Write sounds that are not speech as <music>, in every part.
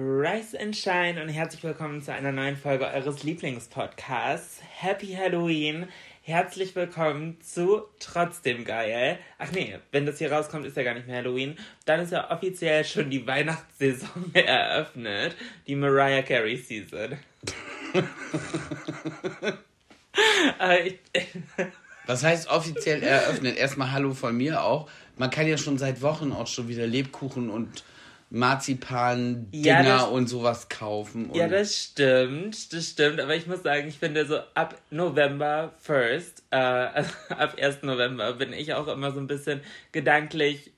Rise and Shine und herzlich willkommen zu einer neuen Folge eures Lieblingspodcasts. Happy Halloween! Herzlich willkommen zu Trotzdem Geil. Ach nee, wenn das hier rauskommt, ist ja gar nicht mehr Halloween. Dann ist ja offiziell schon die Weihnachtssaison <laughs> eröffnet. Die Mariah Carey Season. <laughs> äh, Was heißt offiziell eröffnet? Erstmal Hallo von mir auch. Man kann ja schon seit Wochen auch schon wieder Lebkuchen und Marzipan-Dinger ja, und sowas kaufen. ja, das stimmt, das stimmt. Aber ich muss sagen, ich finde so ab November 1st, äh, <laughs> also ab 1. November bin ich auch immer so ein bisschen gedanklich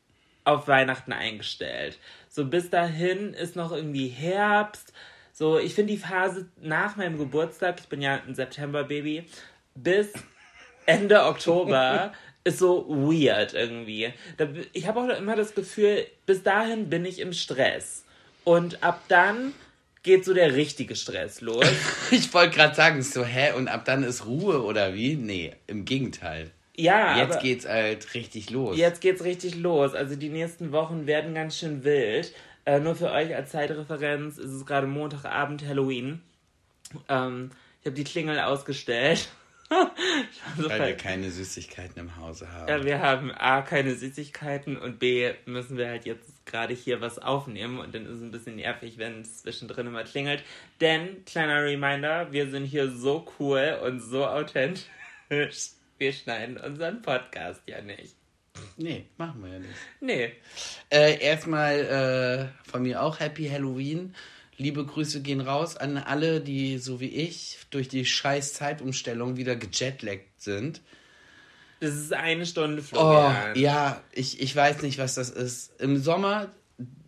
auf Weihnachten eingestellt. So bis dahin ist noch irgendwie Herbst. So, ich finde die Phase nach meinem Geburtstag, ich bin ja ein September-Baby, bis Ende Oktober <laughs> ist so weird irgendwie. ich habe auch immer das Gefühl, bis dahin bin ich im Stress. Und ab dann geht so der richtige Stress los. <laughs> ich wollte gerade sagen, so, hä? Und ab dann ist Ruhe oder wie? Nee, im Gegenteil. Ja, jetzt geht's halt richtig los. Jetzt geht's richtig los. Also die nächsten Wochen werden ganz schön wild. Äh, nur für euch als Zeitreferenz ist es gerade Montagabend Halloween. Ähm, ich habe die Klingel ausgestellt Weil wir keine Süßigkeiten im Hause haben. Ja, wir haben A, keine Süßigkeiten und B, müssen wir halt jetzt gerade hier was aufnehmen und dann ist es ein bisschen nervig, wenn es zwischendrin immer klingelt. Denn, kleiner Reminder, wir sind hier so cool und so authentisch. Wir schneiden unseren Podcast ja nicht. Nee, machen wir ja nicht. Nee. Äh, erstmal äh, von mir auch Happy Halloween. Liebe Grüße gehen raus an alle, die so wie ich durch die scheiß Zeitumstellung wieder gejetlaggt sind. Das ist eine Stunde Florian. Oh, ja, ich, ich weiß nicht, was das ist. Im Sommer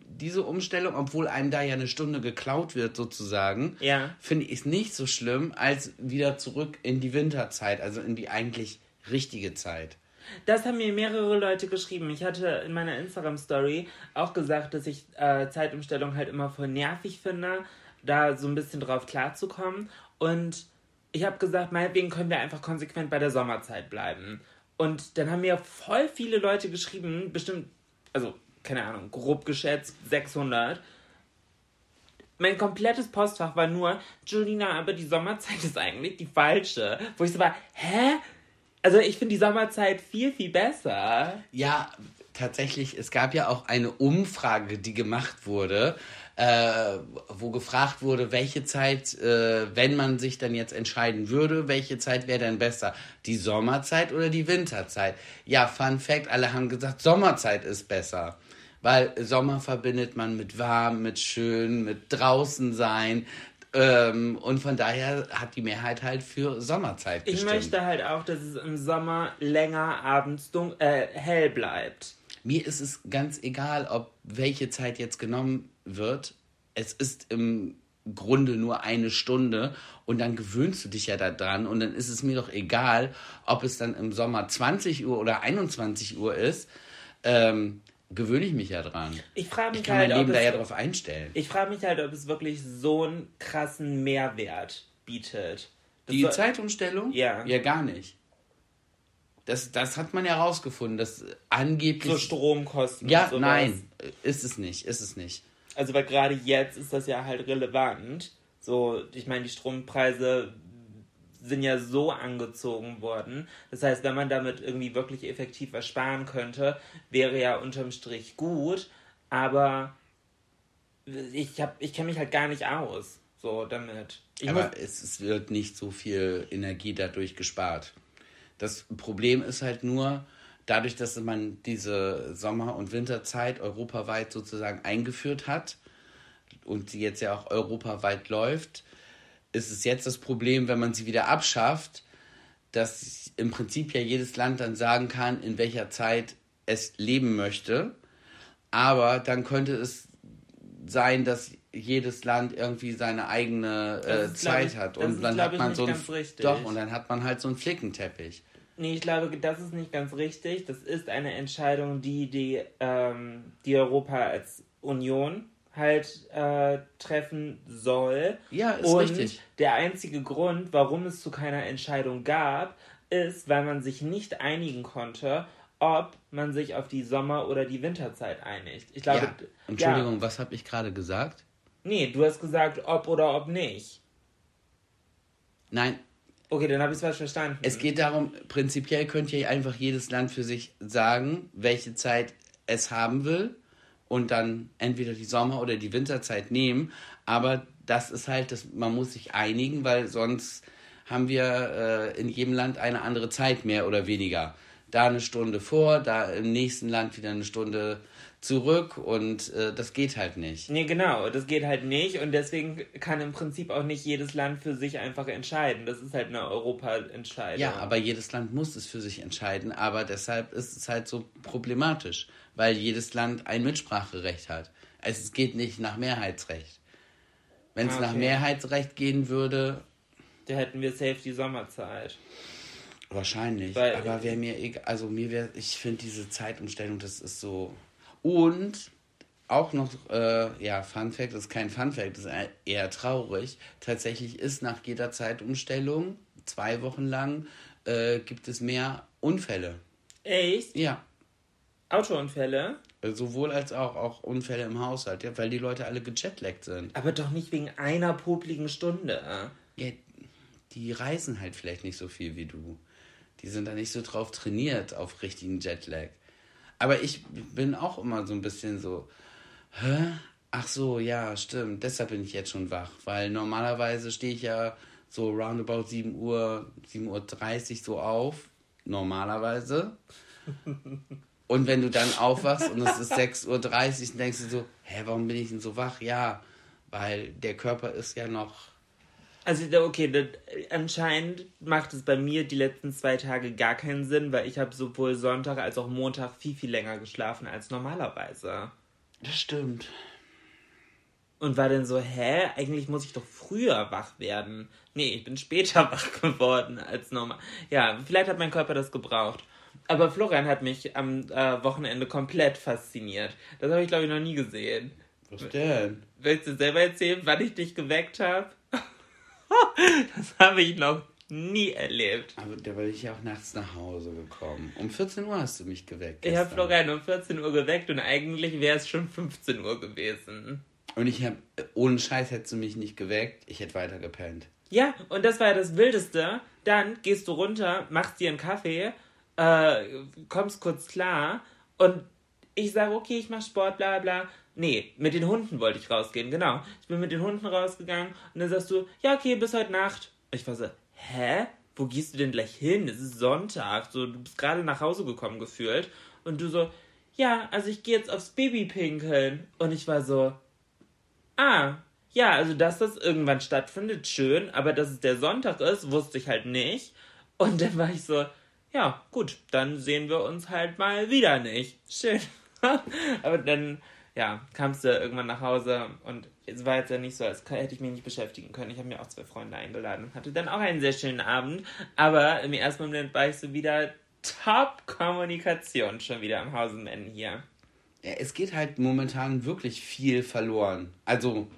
diese Umstellung, obwohl einem da ja eine Stunde geklaut wird sozusagen, ja. finde ich es nicht so schlimm, als wieder zurück in die Winterzeit, also in die eigentlich richtige Zeit. Das haben mir mehrere Leute geschrieben. Ich hatte in meiner Instagram-Story auch gesagt, dass ich äh, Zeitumstellung halt immer voll nervig finde, da so ein bisschen drauf klarzukommen. Und ich habe gesagt, meinetwegen können wir einfach konsequent bei der Sommerzeit bleiben. Und dann haben mir voll viele Leute geschrieben, bestimmt, also keine Ahnung, grob geschätzt 600. Mein komplettes Postfach war nur, Julina, aber die Sommerzeit <laughs> ist eigentlich die falsche. Wo ich so war, hä? Also ich finde die Sommerzeit viel, viel besser. Ja, tatsächlich, es gab ja auch eine Umfrage, die gemacht wurde, äh, wo gefragt wurde, welche Zeit, äh, wenn man sich dann jetzt entscheiden würde, welche Zeit wäre denn besser? Die Sommerzeit oder die Winterzeit? Ja, Fun Fact, alle haben gesagt, Sommerzeit ist besser. Weil Sommer verbindet man mit warm, mit schön, mit draußen sein, ähm, und von daher hat die Mehrheit halt für Sommerzeit gestimmt. Ich möchte halt auch, dass es im Sommer länger abends äh, hell bleibt. Mir ist es ganz egal, ob welche Zeit jetzt genommen wird. Es ist im Grunde nur eine Stunde und dann gewöhnst du dich ja daran und dann ist es mir doch egal, ob es dann im Sommer 20 Uhr oder 21 Uhr ist. Ähm, gewöhne ich mich ja dran. Ich frage mich ich kann halt, mein Leben da ja drauf einstellen. Ich frage mich halt, ob es wirklich so einen krassen Mehrwert bietet. Das Die Zeitumstellung? Ja. Ja, gar nicht. Das, das hat man ja rausgefunden, dass angeblich. So Stromkosten. Ja, nein, ist es nicht, ist es nicht. Also, weil gerade jetzt ist das ja halt relevant. So, ich meine, die Strompreise sind ja so angezogen worden. Das heißt, wenn man damit irgendwie wirklich effektiv was sparen könnte, wäre ja unterm Strich gut. Aber ich, ich kenne mich halt gar nicht aus so damit. Ich aber es, es wird nicht so viel Energie dadurch gespart. Das Problem ist halt nur, dadurch, dass man diese Sommer- und Winterzeit europaweit sozusagen eingeführt hat und sie jetzt ja auch europaweit läuft, ist es jetzt das Problem, wenn man sie wieder abschafft, dass im Prinzip ja jedes Land dann sagen kann, in welcher Zeit es leben möchte. Aber dann könnte es sein, dass jedes Land irgendwie seine eigene äh, Zeit ich, hat. Und dann hat man so ein, Doch, und dann hat man halt so einen Flickenteppich. Nee, ich glaube, das ist nicht ganz richtig. Das ist eine Entscheidung, die die, ähm, die Europa als Union halt äh, treffen soll. Ja, ist Und richtig. Der einzige Grund, warum es zu keiner Entscheidung gab, ist, weil man sich nicht einigen konnte, ob man sich auf die Sommer- oder die Winterzeit einigt. Ich glaube, ja. Entschuldigung, ja. was habe ich gerade gesagt? Nee, du hast gesagt, ob oder ob nicht. Nein. Okay, dann habe ich es falsch verstanden. Es geht darum, prinzipiell könnte ja einfach jedes Land für sich sagen, welche Zeit es haben will und dann entweder die Sommer- oder die Winterzeit nehmen. Aber das ist halt, das, man muss sich einigen, weil sonst haben wir äh, in jedem Land eine andere Zeit mehr oder weniger. Da eine Stunde vor, da im nächsten Land wieder eine Stunde zurück und äh, das geht halt nicht. Nee, genau, das geht halt nicht und deswegen kann im Prinzip auch nicht jedes Land für sich einfach entscheiden. Das ist halt eine Europa-Entscheidung. Ja, aber jedes Land muss es für sich entscheiden, aber deshalb ist es halt so problematisch, weil jedes Land ein Mitspracherecht hat. Also es geht nicht nach Mehrheitsrecht. Wenn es Ah, okay. nach Mehrheitsrecht gehen würde, Da hätten wir safe die Sommerzeit. Wahrscheinlich. Weil- aber wäre mir egal. Also mir wäre, ich finde diese Zeitumstellung, das ist so. Und auch noch, äh, ja, Fun Fact, das ist kein Fun Fact, das ist eher traurig. Tatsächlich ist nach jeder Zeitumstellung, zwei Wochen lang, äh, gibt es mehr Unfälle. Echt? Ja. Autounfälle? Äh, Sowohl als auch, auch Unfälle im Haushalt, ja, weil die Leute alle gejetlaggt sind. Aber doch nicht wegen einer popligen Stunde. Ja, die reisen halt vielleicht nicht so viel wie du. Die sind da nicht so drauf trainiert auf richtigen Jetlag. Aber ich bin auch immer so ein bisschen so, hä? Ach so, ja, stimmt. Deshalb bin ich jetzt schon wach. Weil normalerweise stehe ich ja so roundabout 7 Uhr, 7.30 Uhr so auf. Normalerweise. <laughs> Und wenn du dann aufwachst und es ist 6.30 Uhr, dann denkst du so, hä, warum bin ich denn so wach? Ja, weil der Körper ist ja noch Also, okay, das, anscheinend macht es bei mir die letzten zwei Tage gar keinen Sinn, weil ich habe sowohl Sonntag als auch Montag viel, viel länger geschlafen als normalerweise. Das stimmt. Und war dann so, hä, eigentlich muss ich doch früher wach werden. Nee, ich bin später <laughs> wach geworden als normal. Ja, vielleicht hat mein Körper das gebraucht. Aber Florian hat mich am äh, Wochenende komplett fasziniert. Das habe ich, glaube ich, noch nie gesehen. Was denn? Willst du selber erzählen, wann ich dich geweckt habe? <laughs> das habe ich noch nie erlebt. Aber da bin ich ja auch nachts nach Hause gekommen. Um 14 Uhr hast du mich geweckt. Ich habe gestern. Florian um 14 Uhr geweckt und eigentlich wäre es schon 15 Uhr gewesen. Und ich habe, ohne Scheiß hättest du mich nicht geweckt, ich hätte weiter gepennt. Ja, und das war ja das Wildeste. Dann gehst du runter, machst dir einen Kaffee, äh, kommst kurz klar und ich sage, okay, ich mache Sport, bla bla. Nee, mit den Hunden wollte ich rausgehen, genau. Ich bin mit den Hunden rausgegangen und dann sagst du, ja, okay, bis heute Nacht. Ich war so, hä? Wo gehst du denn gleich hin? Es ist Sonntag. So, du bist gerade nach Hause gekommen gefühlt. Und du so, ja, also ich gehe jetzt aufs Baby pinkeln. Und ich war so, ah, ja, also dass das irgendwann stattfindet, schön, aber dass es der Sonntag ist, wusste ich halt nicht. Und dann war ich so, ja, gut, dann sehen wir uns halt mal wieder nicht. Schön. <laughs> aber dann, ja, kamst du irgendwann nach Hause und es war jetzt ja nicht so, als hätte ich mich nicht beschäftigen können. Ich habe mir auch zwei Freunde eingeladen und hatte dann auch einen sehr schönen Abend. Aber im ersten Moment war ich so wieder Top-Kommunikation schon wieder am Hausenende hier. Ja, es geht halt momentan wirklich viel verloren. Also,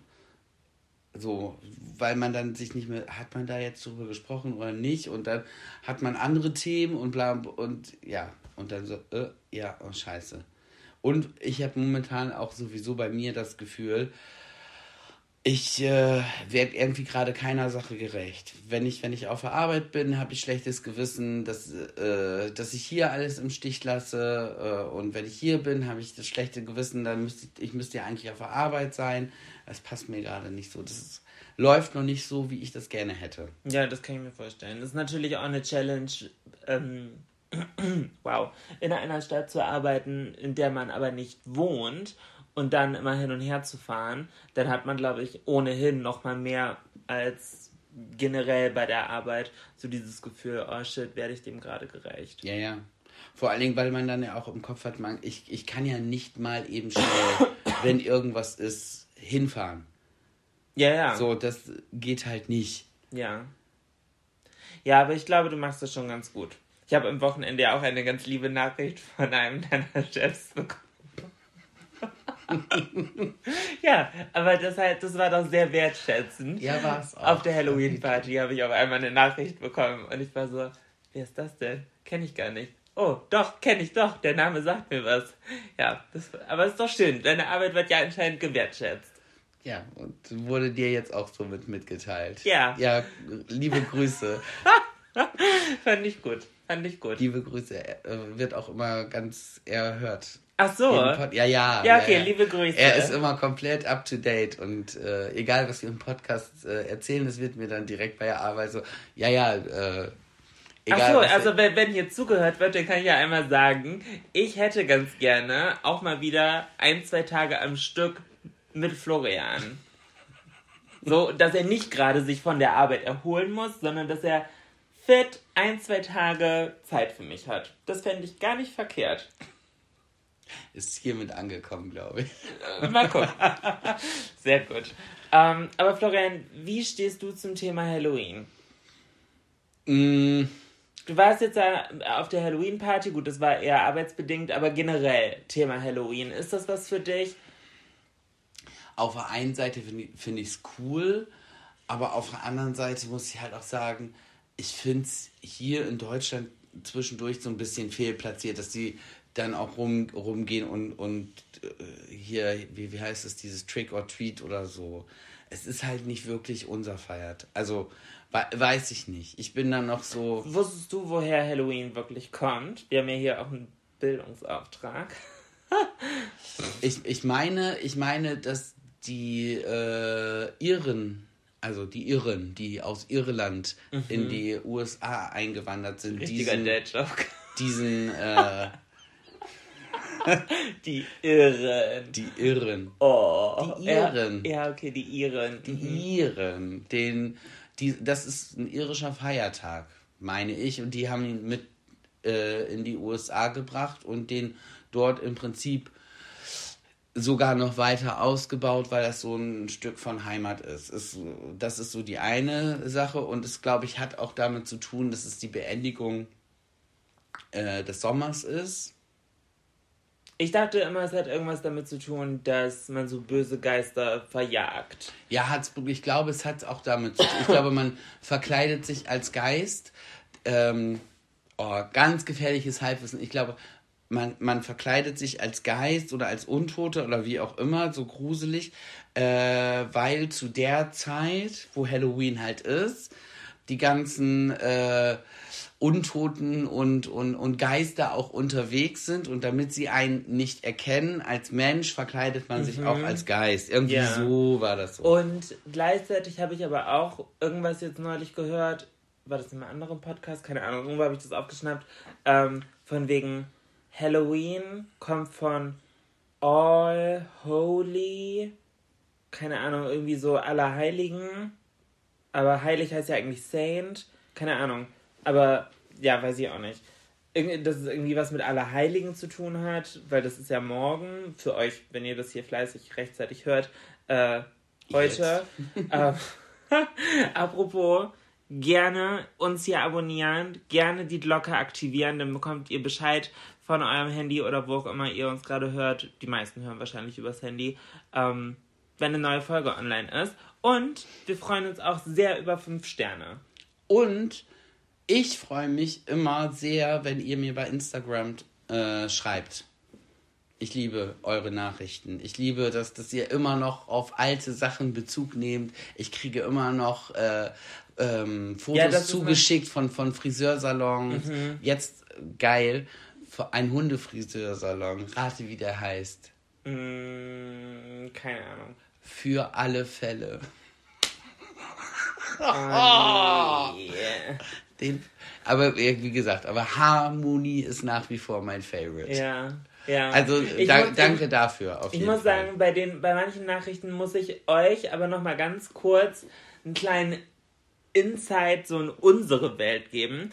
so, weil man dann sich nicht mehr, hat man da jetzt drüber gesprochen oder nicht? Und dann hat man andere Themen und bla und ja, und dann so, äh, ja, oh scheiße. Und ich habe momentan auch sowieso bei mir das Gefühl, ich äh, werde irgendwie gerade keiner Sache gerecht. Wenn ich, wenn ich auf der Arbeit bin, habe ich schlechtes Gewissen, dass, äh, dass ich hier alles im Stich lasse. Äh, und wenn ich hier bin, habe ich das schlechte Gewissen, dann müsste ich, ich müsste ja eigentlich auf der Arbeit sein. Das passt mir gerade nicht so. Das ist, läuft noch nicht so, wie ich das gerne hätte. Ja, das kann ich mir vorstellen. Das ist natürlich auch eine Challenge, ähm, <clears throat> wow, in einer Stadt zu arbeiten, in der man aber nicht wohnt und dann immer hin und her zu fahren. Dann hat man, glaube ich, ohnehin noch mal mehr als generell bei der Arbeit so dieses Gefühl, oh shit, werde ich dem gerade gerecht. Ja, ja. Vor allen Dingen, weil man dann ja auch im Kopf hat, man, ich, ich kann ja nicht mal eben schnell, <coughs> wenn irgendwas ist, hinfahren. Ja, ja. So, das geht halt nicht. Ja. Ja, aber ich glaube, du machst das schon ganz gut. Ich habe am Wochenende ja auch eine ganz liebe Nachricht von einem deiner Chefs bekommen. <laughs> ja, aber das, halt, das war doch sehr wertschätzend. Ja, war's auch. Auf der Halloween-Party habe ich auf einmal eine Nachricht bekommen und ich war so, wer ist das denn? Kenne ich gar nicht. Oh, doch, kenne ich doch. Der Name sagt mir was. Ja, das, aber es ist doch schön. Deine Arbeit wird ja anscheinend gewertschätzt. Ja, und wurde dir jetzt auch so mit mitgeteilt. Ja. Ja, liebe Grüße. <laughs> Fand ich gut. Fand ich gut. Liebe Grüße. Er äh, wird auch immer ganz erhört. Ach so. Ja, ja. Ja, okay, liebe Grüße. Er ist immer komplett up to date und äh, egal, was wir im Podcast äh, erzählen, das wird mir dann direkt bei der Arbeit so, ja, ja, äh, Egal, Ach so, also wenn, wenn hier zugehört wird, dann kann ich ja einmal sagen, ich hätte ganz gerne auch mal wieder ein, zwei Tage am Stück mit Florian. So, dass er nicht gerade sich von der Arbeit erholen muss, sondern dass er fit ein, zwei Tage Zeit für mich hat. Das fände ich gar nicht verkehrt. Ist hiermit angekommen, glaube ich. Äh, mal gucken. Sehr gut. Ähm, aber Florian, wie stehst du zum Thema Halloween? Mm. Du warst jetzt auf der Halloween-Party, gut, das war eher arbeitsbedingt, aber generell Thema Halloween. Ist das was für dich? Auf der einen Seite finde ich es cool, aber auf der anderen Seite muss ich halt auch sagen, ich finde es hier in Deutschland zwischendurch so ein bisschen fehlplatziert, dass die dann auch rum, rumgehen und, und äh, hier, wie, wie heißt es, dieses Trick or Treat oder so. Es ist halt nicht wirklich unser Feiert. Also, weiß ich nicht. Ich bin dann noch so. Wusstest du, woher Halloween wirklich kommt? Wir haben ja hier auch einen Bildungsauftrag. <laughs> ich, ich meine, ich meine, dass die äh, Iren also die Irren, die aus Irland mhm. in die USA eingewandert sind, Richtiger diesen, diesen äh, <laughs> die Irren. Die Irren. Oh. Die Iren. Ja, ja okay, die Iren. Die mhm. Iren. Den, die, das ist ein irischer Feiertag, meine ich. Und die haben ihn mit äh, in die USA gebracht und den dort im Prinzip sogar noch weiter ausgebaut, weil das so ein Stück von Heimat ist. ist das ist so die eine Sache und es, glaube ich, hat auch damit zu tun, dass es die Beendigung äh, des Sommers ist. Ich dachte immer, es hat irgendwas damit zu tun, dass man so böse Geister verjagt. Ja, hat's, ich glaube, es hat auch damit zu tun. Ich glaube, man verkleidet sich als Geist. Ähm, oh, ganz gefährliches Halbwissen. Ich glaube, man, man verkleidet sich als Geist oder als Untote oder wie auch immer, so gruselig, äh, weil zu der Zeit, wo Halloween halt ist, die ganzen äh, Untoten und, und, und Geister auch unterwegs sind und damit sie einen nicht erkennen als Mensch, verkleidet man mhm. sich auch als Geist. Irgendwie ja. so war das so. Und gleichzeitig habe ich aber auch irgendwas jetzt neulich gehört, war das in einem anderen Podcast? Keine Ahnung, irgendwo habe ich das aufgeschnappt, ähm, von wegen Halloween kommt von All Holy, keine Ahnung, irgendwie so Allerheiligen. Aber heilig heißt ja eigentlich Saint. Keine Ahnung. Aber ja, weiß ich auch nicht. Dass es irgendwie was mit Allerheiligen zu tun hat, weil das ist ja morgen. Für euch, wenn ihr das hier fleißig rechtzeitig hört, äh, heute. äh, <laughs> apropos, gerne uns hier abonnieren, gerne die Glocke aktivieren, dann bekommt ihr Bescheid von eurem Handy oder wo auch immer ihr uns gerade hört. Die meisten hören wahrscheinlich übers Handy, ähm, wenn eine neue Folge online ist. Und wir freuen uns auch sehr über fünf Sterne. Und ich freue mich immer sehr, wenn ihr mir bei Instagram äh, schreibt. Ich liebe eure Nachrichten. Ich liebe, dass, dass ihr immer noch auf alte Sachen Bezug nehmt. Ich kriege immer noch äh, ähm, Fotos ja, zugeschickt von, von Friseursalons. Mhm. Jetzt geil. Ein Hundefriseursalon. Rate, wie der heißt. Mm, keine Ahnung. Für alle Fälle. <laughs> Oh, yeah. Den, aber wie gesagt, aber Harmonie ist nach wie vor mein Favorite. Ja. Ja. Also da, muss, danke dafür. ich muss Fall. sagen, bei, den, bei manchen Nachrichten muss ich euch aber noch mal ganz kurz einen kleinen Insight so in unsere Welt geben.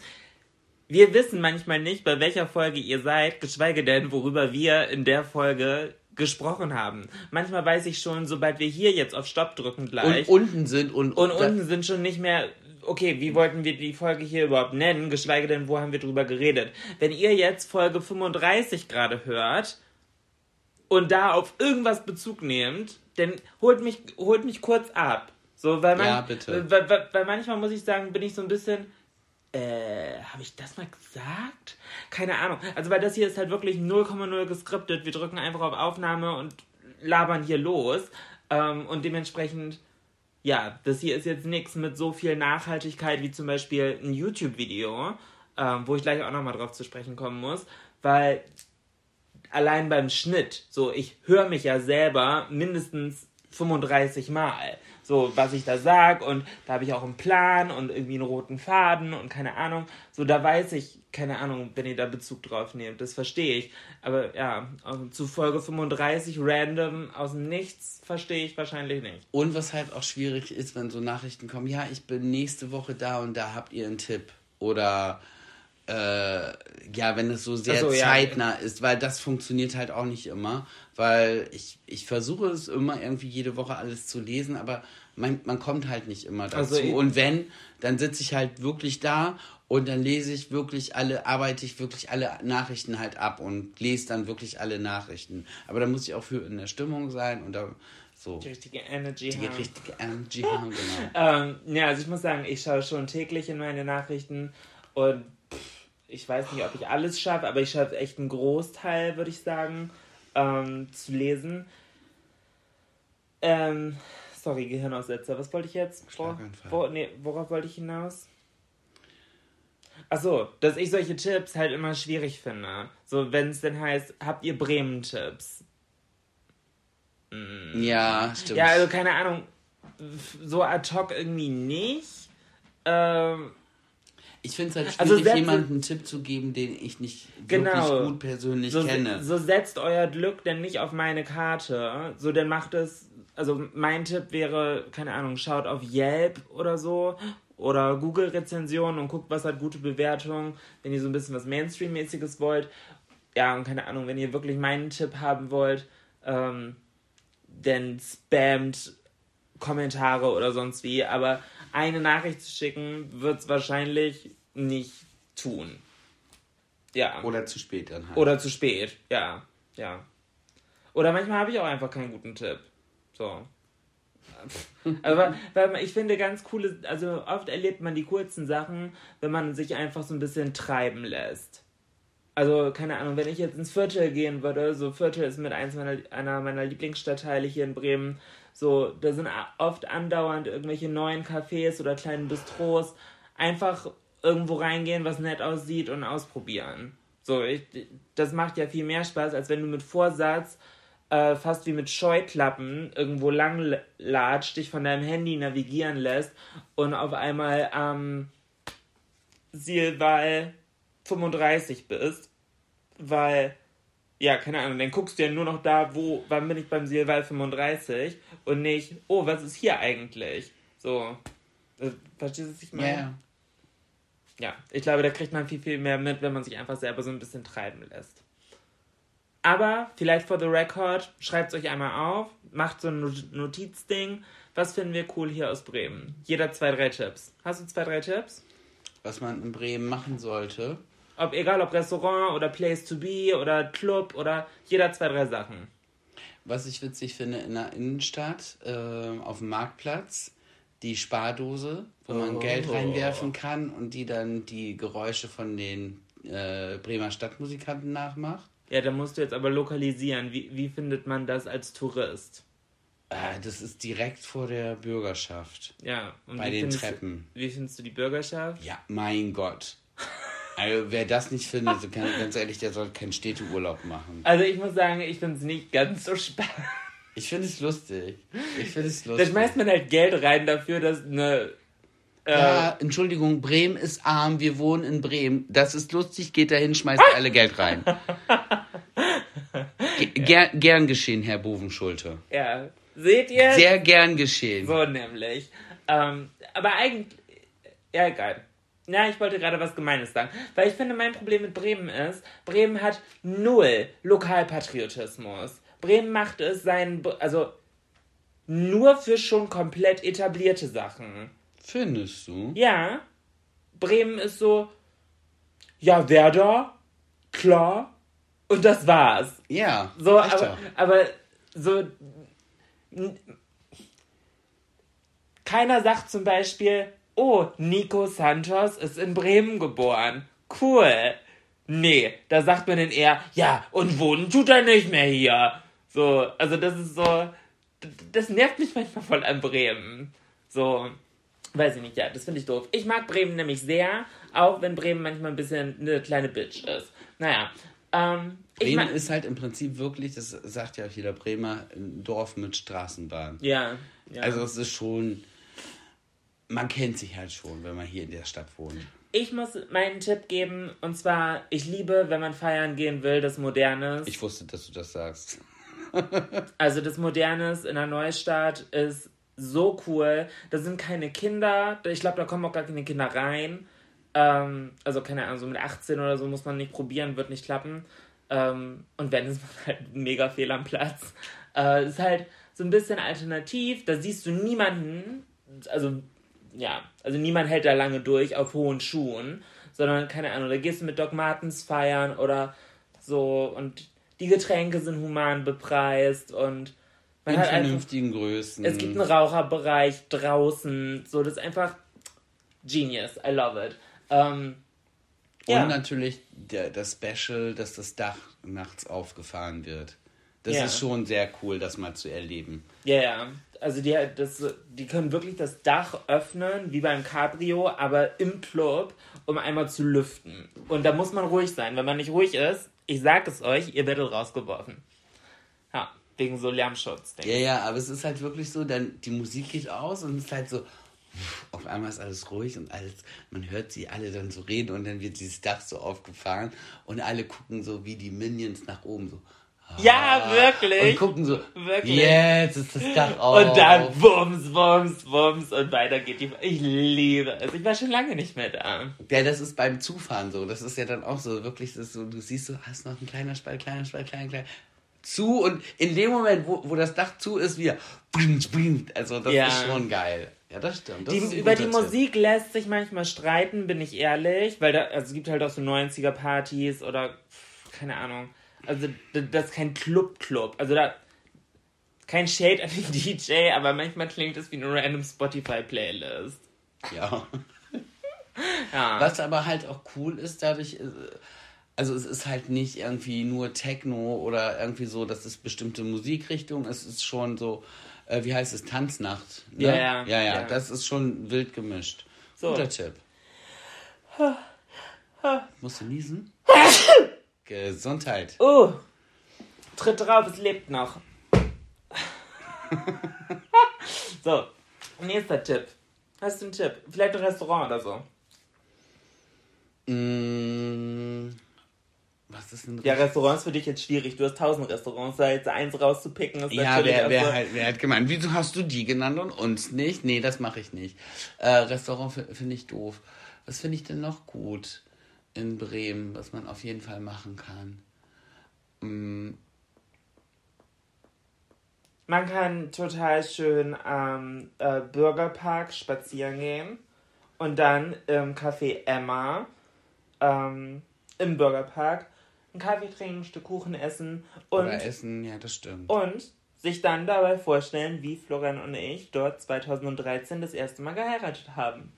Wir wissen manchmal nicht, bei welcher Folge ihr seid, geschweige denn, worüber wir in der Folge gesprochen haben. Manchmal weiß ich schon, sobald wir hier jetzt auf Stopp drücken gleich. Und unten sind und. Und unten sind schon nicht mehr. Okay, wie wollten wir die Folge hier überhaupt nennen? Geschweige denn, wo haben wir drüber geredet? Wenn ihr jetzt Folge 35 gerade hört und da auf irgendwas Bezug nehmt, dann holt mich, holt mich kurz ab. So, weil man, ja, bitte. Weil, weil, weil manchmal muss ich sagen, bin ich so ein bisschen äh, habe ich das mal gesagt? Keine Ahnung. Also, weil das hier ist halt wirklich 0,0 geskriptet. Wir drücken einfach auf Aufnahme und labern hier los. Ähm, und dementsprechend, ja, das hier ist jetzt nichts mit so viel Nachhaltigkeit wie zum Beispiel ein YouTube-Video, ähm, wo ich gleich auch nochmal drauf zu sprechen kommen muss, weil allein beim Schnitt, so ich höre mich ja selber mindestens 35 Mal so was ich da sag und da habe ich auch einen Plan und irgendwie einen roten Faden und keine Ahnung. So, da weiß ich, keine Ahnung, wenn ihr da Bezug drauf nehmt, das verstehe ich. Aber ja, also zu Folge 35 random aus dem Nichts verstehe ich wahrscheinlich nicht. Und was halt auch schwierig ist, wenn so Nachrichten kommen, ja, ich bin nächste Woche da und da habt ihr einen Tipp. Oder äh, ja, wenn es so sehr so, zeitnah ja. ist, weil das funktioniert halt auch nicht immer, weil ich, ich versuche es immer irgendwie jede Woche alles zu lesen, aber man, man kommt halt nicht immer dazu. Also und wenn, dann sitze ich halt wirklich da und dann lese ich wirklich alle, arbeite ich wirklich alle Nachrichten halt ab und lese dann wirklich alle Nachrichten. Aber da muss ich auch für in der Stimmung sein und da so. Die richtige Energy die haben. Die richtige Energy haben, genau. <laughs> ähm, ja, also ich muss sagen, ich schaue schon täglich in meine Nachrichten und ich weiß nicht, ob ich alles schaffe, aber ich schaffe echt einen Großteil, würde ich sagen, ähm, zu lesen. Ähm, sorry, Gehirnaussetzer. Was wollte ich jetzt? Wo, wo, nee, worauf wollte ich hinaus? Achso, dass ich solche Tipps halt immer schwierig finde. So, wenn es denn heißt, habt ihr Bremen-Tipps? Mm. Ja, stimmt. Ja, also keine Ahnung, so ad hoc irgendwie nicht. Ähm, ich finde es halt also schwierig, also jemandem einen Tipp zu geben, den ich nicht genau, wirklich gut persönlich so, kenne. So setzt euer Glück denn nicht auf meine Karte. So, dann macht es. Also, mein Tipp wäre, keine Ahnung, schaut auf Yelp oder so oder Google-Rezensionen und guckt, was hat gute Bewertungen, wenn ihr so ein bisschen was Mainstream-mäßiges wollt. Ja, und keine Ahnung, wenn ihr wirklich meinen Tipp haben wollt, ähm, dann spammt Kommentare oder sonst wie. Aber eine Nachricht zu schicken, wird es wahrscheinlich nicht tun. Ja. Oder zu spät dann halt. Oder zu spät, ja. Ja. Oder manchmal habe ich auch einfach keinen guten Tipp. So. <laughs> Aber weil ich finde ganz coole, also oft erlebt man die kurzen Sachen, wenn man sich einfach so ein bisschen treiben lässt. Also, keine Ahnung, wenn ich jetzt ins Viertel gehen würde, so Viertel ist mit eins meiner, einer meiner Lieblingsstadtteile hier in Bremen, so, da sind oft andauernd irgendwelche neuen Cafés oder kleinen Bistros. Einfach irgendwo reingehen, was nett aussieht und ausprobieren. So, ich, das macht ja viel mehr Spaß, als wenn du mit Vorsatz äh, fast wie mit Scheuklappen irgendwo lang latscht, dich von deinem Handy navigieren lässt und auf einmal am Zielwahl 35 bist, weil ja, keine Ahnung, dann guckst du ja nur noch da, wo, wann bin ich beim Silval 35 und nicht, oh, was ist hier eigentlich? So. Äh, verstehst du, was ich meine? Yeah. Ja, ich glaube, da kriegt man viel, viel mehr mit, wenn man sich einfach selber so ein bisschen treiben lässt. Aber vielleicht for the record, schreibt es euch einmal auf, macht so ein Notizding. Was finden wir cool hier aus Bremen? Jeder zwei, drei Tipps. Hast du zwei, drei Tipps? Was man in Bremen machen sollte. Ob, egal ob Restaurant oder Place to be oder Club oder jeder zwei, drei Sachen. Was ich witzig finde, in der Innenstadt, äh, auf dem Marktplatz, die Spardose, wo man oh. Geld reinwerfen kann und die dann die Geräusche von den äh, Bremer Stadtmusikanten nachmacht. Ja, da musst du jetzt aber lokalisieren. Wie, wie findet man das als Tourist? Äh, das ist direkt vor der Bürgerschaft. Ja, und bei den Treppen. Du, wie findest du die Bürgerschaft? Ja, mein Gott. Also wer das nicht findet, so kann, ganz ehrlich, der soll keinen Städteurlaub machen. Also ich muss sagen, ich finde es nicht ganz so spannend. Ich finde es lustig. Ich finde es lustig. Da schmeißt man halt Geld rein dafür, dass eine. Äh ja, Entschuldigung, Bremen ist arm, wir wohnen in Bremen. Das ist lustig, geht dahin, schmeißt alle Geld rein. Ger gern geschehen, Herr Bovenschulte. Ja, seht ihr? Sehr gern geschehen. So nämlich. Ähm, aber eigentlich. Ja, egal. Ja, ich wollte gerade was Gemeines sagen. Weil ich finde, mein Problem mit Bremen ist, Bremen hat null Lokalpatriotismus. Bremen macht es sein, also nur für schon komplett etablierte Sachen. Findest du? Ja. Bremen ist so, ja, Werder, klar, und das war's. Ja. So, aber, aber so. Keiner sagt zum Beispiel, oh, Nico Santos ist in Bremen geboren. Cool. Nee, da sagt man dann eher, ja, und wohnen tut er nicht mehr hier. So, also das ist so, das nervt mich manchmal voll an Bremen. So, weiß ich nicht, ja, das finde ich doof. Ich mag Bremen nämlich sehr, auch wenn Bremen manchmal ein bisschen eine kleine Bitch ist. Naja, ähm, Bremen ist halt im Prinzip wirklich, das sagt ja auch jeder Bremer, ein Dorf mit Straßenbahn. Ja, ja. Also es ist schon, man kennt sich halt schon, wenn man hier in der Stadt wohnt. Ich muss meinen Tipp geben, und zwar, ich liebe, wenn man feiern gehen will, das Modernes. Ich wusste, dass du das sagst. <laughs> also das Modernes in der Neustadt ist so cool. Da sind keine Kinder. Ich glaube, da kommen auch gar keine Kinder rein. Ähm, also keine Ahnung, so mit 18 oder so muss man nicht probieren, wird nicht klappen. Ähm, und wenn, ist man halt mega fehl am Platz. Äh, ist halt so ein bisschen alternativ. Da siehst du niemanden, also ja, also niemand hält da lange durch auf hohen Schuhen, sondern keine Ahnung, da gehst du mit Doc Martens feiern oder so und die Getränke sind human bepreist und man In hat vernünftigen einfach, Größen. Es gibt einen Raucherbereich draußen, so das ist einfach genius. I love it. Ähm, und ja. natürlich der, das Special, dass das Dach nachts aufgefahren wird. Das ja. ist schon sehr cool, das mal zu erleben. Ja, ja. Also die, das, die können wirklich das Dach öffnen, wie beim Cabrio, aber im Club, um einmal zu lüften. Und da muss man ruhig sein. Wenn man nicht ruhig ist, ich sag es euch, ihr werdet rausgeworfen. Ja, wegen so Lärmschutz. Ja, ja, aber es ist halt wirklich so, dann die Musik geht aus und es ist halt so, auf einmal ist alles ruhig und alles, man hört sie alle dann so reden und dann wird dieses Dach so aufgefahren und alle gucken so wie die Minions nach oben so. Ja, wirklich. Und gucken so, wirklich. jetzt ist das Dach auf. Und dann bums, bums, bums und weiter geht die. Ich liebe es. Ich war schon lange nicht mehr da. Ja, das ist beim Zufahren so. Das ist ja dann auch so, wirklich, das so, du siehst so, hast noch ein kleiner Spalt, kleiner Spalt, kleiner, kleiner zu und in dem Moment, wo, wo das Dach zu ist, wir also das ja. ist schon geil. Ja, das stimmt. Das die, über die Tipp. Musik lässt sich manchmal streiten, bin ich ehrlich, weil da, also es gibt halt auch so 90er-Partys oder keine Ahnung. Also das ist kein Club-Club. Also da kein Shade an den <laughs> DJ, aber manchmal klingt es wie eine random Spotify-Playlist. Ja. <laughs> ja. Was aber halt auch cool ist, dadurch, äh, also es ist halt nicht irgendwie nur Techno oder irgendwie so, dass es bestimmte Musikrichtung, es ist schon so, äh, wie heißt es, Tanznacht. Ne? Ja, ja, ja, ja, das ist schon wild gemischt. So. Guter Tipp. Musst du niesen? <laughs> Gesundheit. Oh, tritt drauf, es lebt noch. <laughs> so, nächster Tipp. Hast du einen Tipp? Vielleicht ein Restaurant oder so? Mm, was ist denn Ja, Restaurants für dich jetzt schwierig. Du hast tausend Restaurants, da jetzt eins rauszupicken ist Ja, wer, wer, so halt, wer hat gemeint, wieso hast du die genannt und uns nicht? Nee, das mache ich nicht. Äh, Restaurant finde ich doof. Was finde ich denn noch gut in Bremen, was man auf jeden Fall machen kann? Mm. Man kann total schön am äh, Bürgerpark spazieren gehen und dann im Café Emma ähm, im Bürgerpark einen Kaffee trinken, ein Stück Kuchen essen und Oder essen, ja, das stimmt. Und sich dann dabei vorstellen, wie Florian und ich dort 2013 das erste Mal geheiratet haben.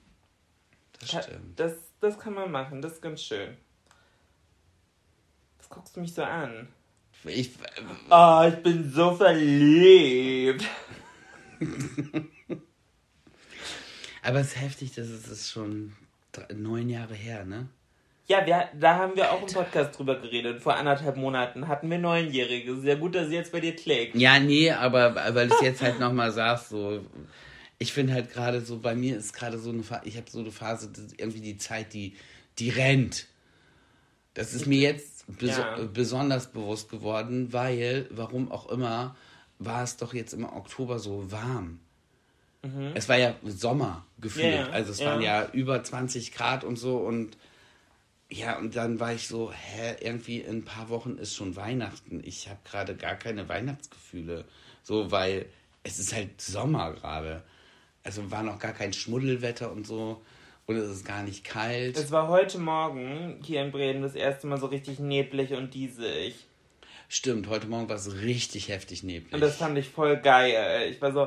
Das stimmt. Das, das kann man machen, das ist ganz schön. Was guckst du mich so an? Ich, oh, ich bin so verliebt. <laughs> Aber es ist heftig, dass es ist schon neun Jahre her, ne? Ja, wir, da haben wir auch im Podcast drüber geredet. Vor anderthalb Monaten hatten wir Neunjährige. Sehr gut, dass sie jetzt bei dir klickt. Ja, nee, aber weil du es jetzt halt nochmal sagst, so. Ich finde halt gerade so, bei mir ist gerade so eine Phase, ich habe so eine Phase, irgendwie die Zeit, die, die rennt. Das ist mir jetzt bes ja. besonders bewusst geworden, weil, warum auch immer, war es doch jetzt im Oktober so warm. Mhm. Es war ja Sommer gefühlt. Yeah, also es ja. waren ja über 20 Grad und so und ja, und dann war ich so, hä, irgendwie in ein paar Wochen ist schon Weihnachten. Ich habe gerade gar keine Weihnachtsgefühle. So, weil es ist halt Sommer gerade. Also war noch gar kein Schmuddelwetter und so. Und es ist gar nicht kalt. Es war heute Morgen hier in Bremen das erste Mal so richtig neblig und diesig. Stimmt, heute Morgen war es richtig heftig neblig. Und das fand ich voll geil. Ich war so.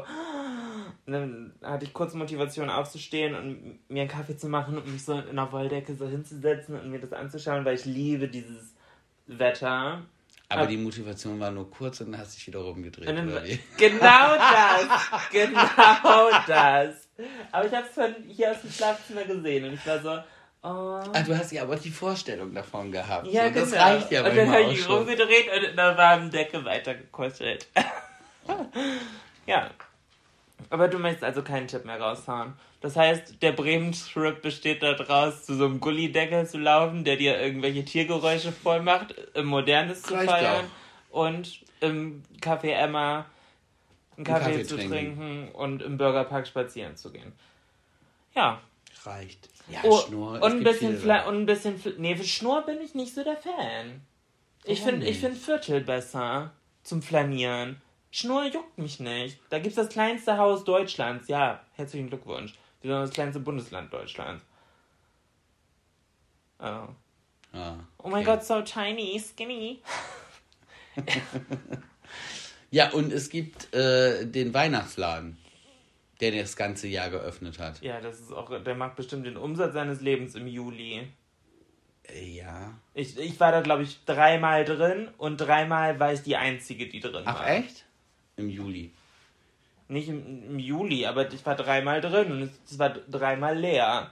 Und dann hatte ich kurz Motivation aufzustehen und mir einen Kaffee zu machen und mich so in der Wolldecke so hinzusetzen und mir das anzuschauen, weil ich liebe dieses Wetter. Aber, aber die Motivation war nur kurz und dann hast du dich wieder rumgedreht. Dann, oder wie? <laughs> Genau das. genau das. Aber ich habe es von hier aus dem Schlafzimmer gesehen und ich war so, Oh. Ah, du hast ja aber die Vorstellung davon gehabt. Ja, so, genau. Das reicht ja Und dann habe ich mich rumgedreht und in der warmen Decke weitergekuschelt. <laughs> ja. Aber du möchtest also keinen Tipp mehr raushauen. Das heißt, der Bremen-Trip besteht daraus, zu so einem Gullideckel zu laufen, der dir irgendwelche Tiergeräusche voll macht, im Modernes zu feiern auch. und im Café Emma einen Kaffee, Kaffee zu trinken. trinken und im Burgerpark spazieren zu gehen. Ja. Reicht. Ja, oh, Schnur. Und ein, bisschen Fla und ein bisschen. Nee, für Schnur bin ich nicht so der Fan. Ich finde ich find Viertel besser zum Flanieren. Schnur juckt mich nicht. Da gibt es das kleinste Haus Deutschlands. Ja, herzlichen Glückwunsch. Wir sind das kleinste Bundesland Deutschlands. Oh. Ah, okay. Oh mein Gott, so tiny, skinny. <laughs> ja, und es gibt äh, den Weihnachtsladen der das ganze Jahr geöffnet hat. Ja, das ist auch, der macht bestimmt den Umsatz seines Lebens im Juli. Äh, ja. Ich, ich war da, glaube ich, dreimal drin und dreimal war ich die Einzige, die drin Ach, war. Ach, echt? Im Juli. Nicht im, im, Juli, aber ich war dreimal drin und es war dreimal leer.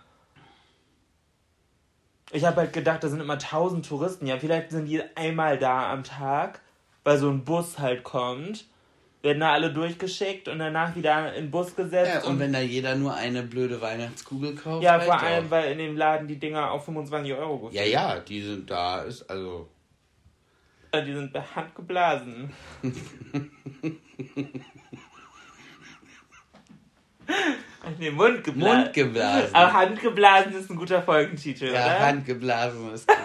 Ich habe halt gedacht, da sind immer tausend Touristen. Ja, vielleicht sind die einmal da am Tag, weil so ein Bus halt kommt werden da alle durchgeschickt und danach wieder in den Bus gesetzt. Ja, und, und wenn da jeder nur eine blöde Weihnachtskugel kauft. Ja, vor allem, auch. weil in dem Laden die Dinger auf 25 Euro kosten. Ja, ja, die sind da, ist also. Die sind per Hand geblasen. <laughs> Nee, Mund geblasen. Mund geblasen. Aber Handgeblasen ist ein guter Folgentitel, ja, oder? Handgeblasen ist gut.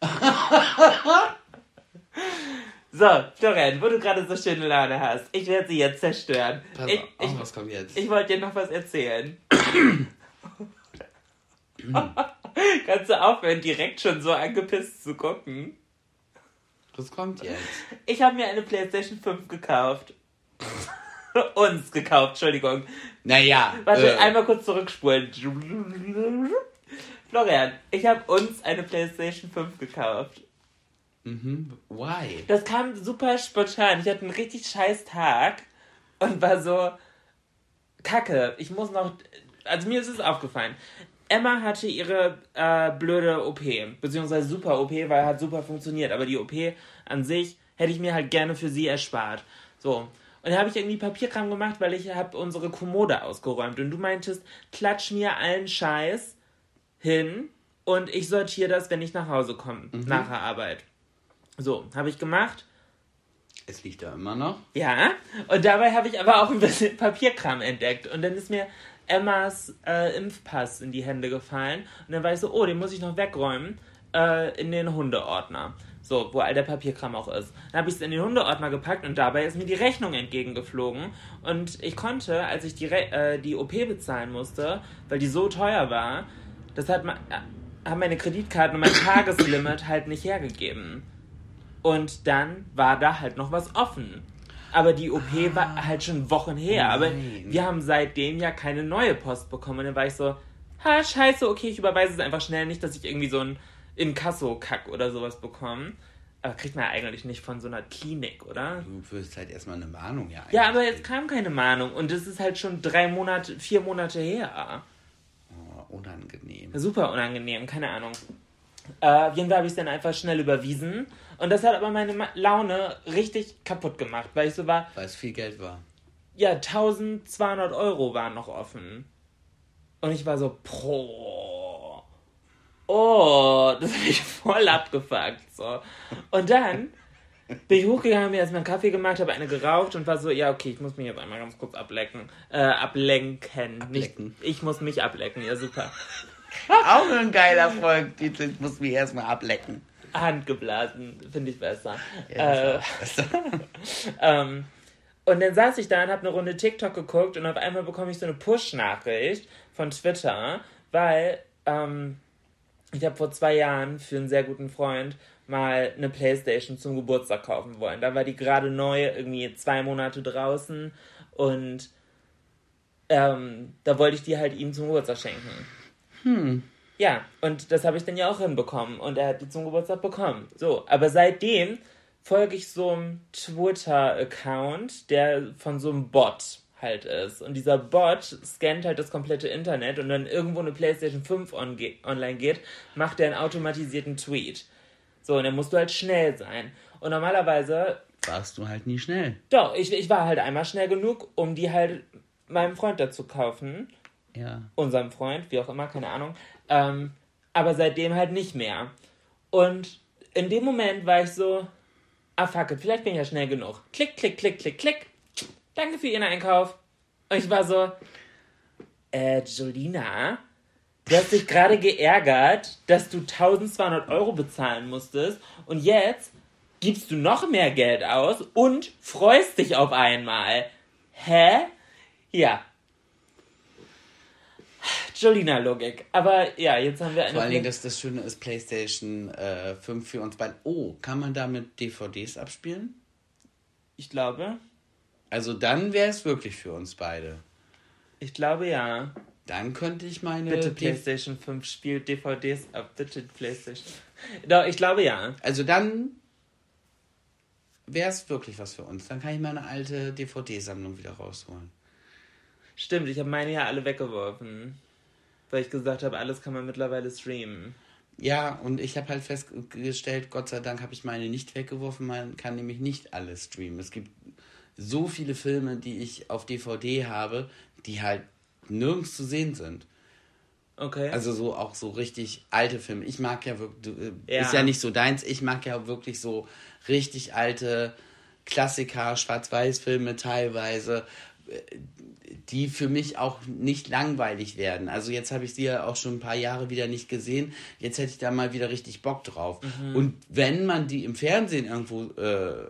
<laughs> So, Florian, wo du gerade so schöne Laune hast, ich werde sie jetzt zerstören. Pass ich, auf, ich, was kommt jetzt? Ich wollte dir noch was erzählen. <clears throat> <laughs> Kannst du aufhören, direkt schon so angepisst zu gucken? Was kommt jetzt? Ich habe mir eine PlayStation 5 gekauft. <laughs> Uns gekauft, Entschuldigung. Naja. Warte, äh. einmal kurz zurückspulen. Florian, ich habe uns eine PlayStation 5 gekauft. Mhm. Why? Das kam super spontan. Ich hatte einen richtig scheiß Tag und war so, Kacke, ich muss noch. Also mir ist es aufgefallen. Emma hatte ihre äh, blöde OP, beziehungsweise super OP, weil hat super funktioniert. Aber die OP an sich hätte ich mir halt gerne für sie erspart. So. Und da habe ich irgendwie Papierkram gemacht, weil ich habe unsere Kommode ausgeräumt. Und du meintest, klatsch mir allen Scheiß hin und ich sortiere das, wenn ich nach Hause komme, mhm. nach der Arbeit. So, habe ich gemacht. Es liegt da immer noch. Ja, und dabei habe ich aber auch ein bisschen Papierkram entdeckt. Und dann ist mir Emmas äh, Impfpass in die Hände gefallen. Und dann war ich so, oh, den muss ich noch wegräumen äh, in den Hundeordner. So, wo all der Papierkram auch ist. Dann habe ich es in den Hundeordner gepackt und dabei ist mir die Rechnung entgegengeflogen. Und ich konnte, als ich die, Re äh, die OP bezahlen musste, weil die so teuer war, das hat ma haben meine Kreditkarten und mein <coughs> Tageslimit halt nicht hergegeben. Und dann war da halt noch was offen. Aber die OP ah, war halt schon Wochen her. Nein. Aber wir haben seitdem ja keine neue Post bekommen. Und dann war ich so, ha, scheiße, okay, ich überweise es einfach schnell nicht, dass ich irgendwie so ein Inkasso-Kack oder sowas bekomme. Aber kriegt man ja eigentlich nicht von so einer Klinik, oder? Du wirst halt erstmal eine Mahnung ja Ja, aber jetzt kam keine Mahnung und das ist halt schon drei Monate, vier Monate her. Oh, unangenehm. Super unangenehm, keine Ahnung. Äh, auf jeden Fall habe ich es dann einfach schnell überwiesen. Und das hat aber meine Laune richtig kaputt gemacht, weil ich so war. Weil es viel Geld war. Ja, 1200 Euro waren noch offen. Und ich war so, pro. Oh, das habe ich voll abgefuckt. So. Und dann bin ich hochgegangen, habe mir erstmal einen Kaffee gemacht, habe eine geraucht und war so, ja, okay, ich muss mich jetzt einmal ganz kurz ablecken. Äh, ablenken. Ablecken. Nicht, ich muss mich ablecken, ja, super. Auch ein geiler Folgentitel. Ich muss mich erstmal ablecken. Handgeblasen, finde ich besser. Ja, äh, besser. <laughs> ähm, und dann saß ich da und habe eine Runde TikTok geguckt und auf einmal bekomme ich so eine Push-Nachricht von Twitter, weil ähm, ich habe vor zwei Jahren für einen sehr guten Freund mal eine Playstation zum Geburtstag kaufen wollen. Da war die gerade neu, irgendwie zwei Monate draußen und ähm, da wollte ich die halt ihm zum Geburtstag schenken. Hm. Ja, und das habe ich dann ja auch hinbekommen. Und er hat die zum Geburtstag bekommen. So, aber seitdem folge ich so einem Twitter-Account, der von so einem Bot halt ist. Und dieser Bot scannt halt das komplette Internet und dann irgendwo eine PlayStation 5 on online geht, macht er einen automatisierten Tweet. So, und dann musst du halt schnell sein. Und normalerweise. Warst du halt nie schnell. Doch, ich, ich war halt einmal schnell genug, um die halt meinem Freund dazu kaufen. Ja. Unserem Freund, wie auch immer, keine Ahnung. Ähm, aber seitdem halt nicht mehr. Und in dem Moment war ich so, ah fuck it, vielleicht bin ich ja schnell genug. Klick, klick, klick, klick, klick. Danke für Ihren Einkauf. Und ich war so, äh, Jolina, du hast dich gerade geärgert, dass du 1200 Euro bezahlen musstest und jetzt gibst du noch mehr Geld aus und freust dich auf einmal. Hä? Ja, Jolina-Logik. Aber ja, jetzt haben wir eine. Vor allen Dingen, dass das Schöne ist, PlayStation äh, 5 für uns beide. Oh, kann man damit DVDs abspielen? Ich glaube. Also dann wäre es wirklich für uns beide. Ich glaube ja. Dann könnte ich meine. Bitte PlayStation 5 spielt DVDs ab. Bitte PlayStation. Doch, ich glaube ja. Also dann wäre es wirklich was für uns. Dann kann ich meine alte DVD-Sammlung wieder rausholen. Stimmt, ich habe meine ja alle weggeworfen. Weil ich gesagt habe, alles kann man mittlerweile streamen. Ja, und ich habe halt festgestellt, Gott sei Dank habe ich meine nicht weggeworfen. Man kann nämlich nicht alles streamen. Es gibt so viele Filme, die ich auf DVD habe, die halt nirgends zu sehen sind. Okay. Also so auch so richtig alte Filme. Ich mag ja wirklich, äh, ja. ist ja nicht so deins, ich mag ja wirklich so richtig alte Klassiker, Schwarz-Weiß-Filme teilweise, die für mich auch nicht langweilig werden. Also jetzt habe ich sie ja auch schon ein paar Jahre wieder nicht gesehen. Jetzt hätte ich da mal wieder richtig Bock drauf. Mhm. Und wenn man die im Fernsehen irgendwo, äh,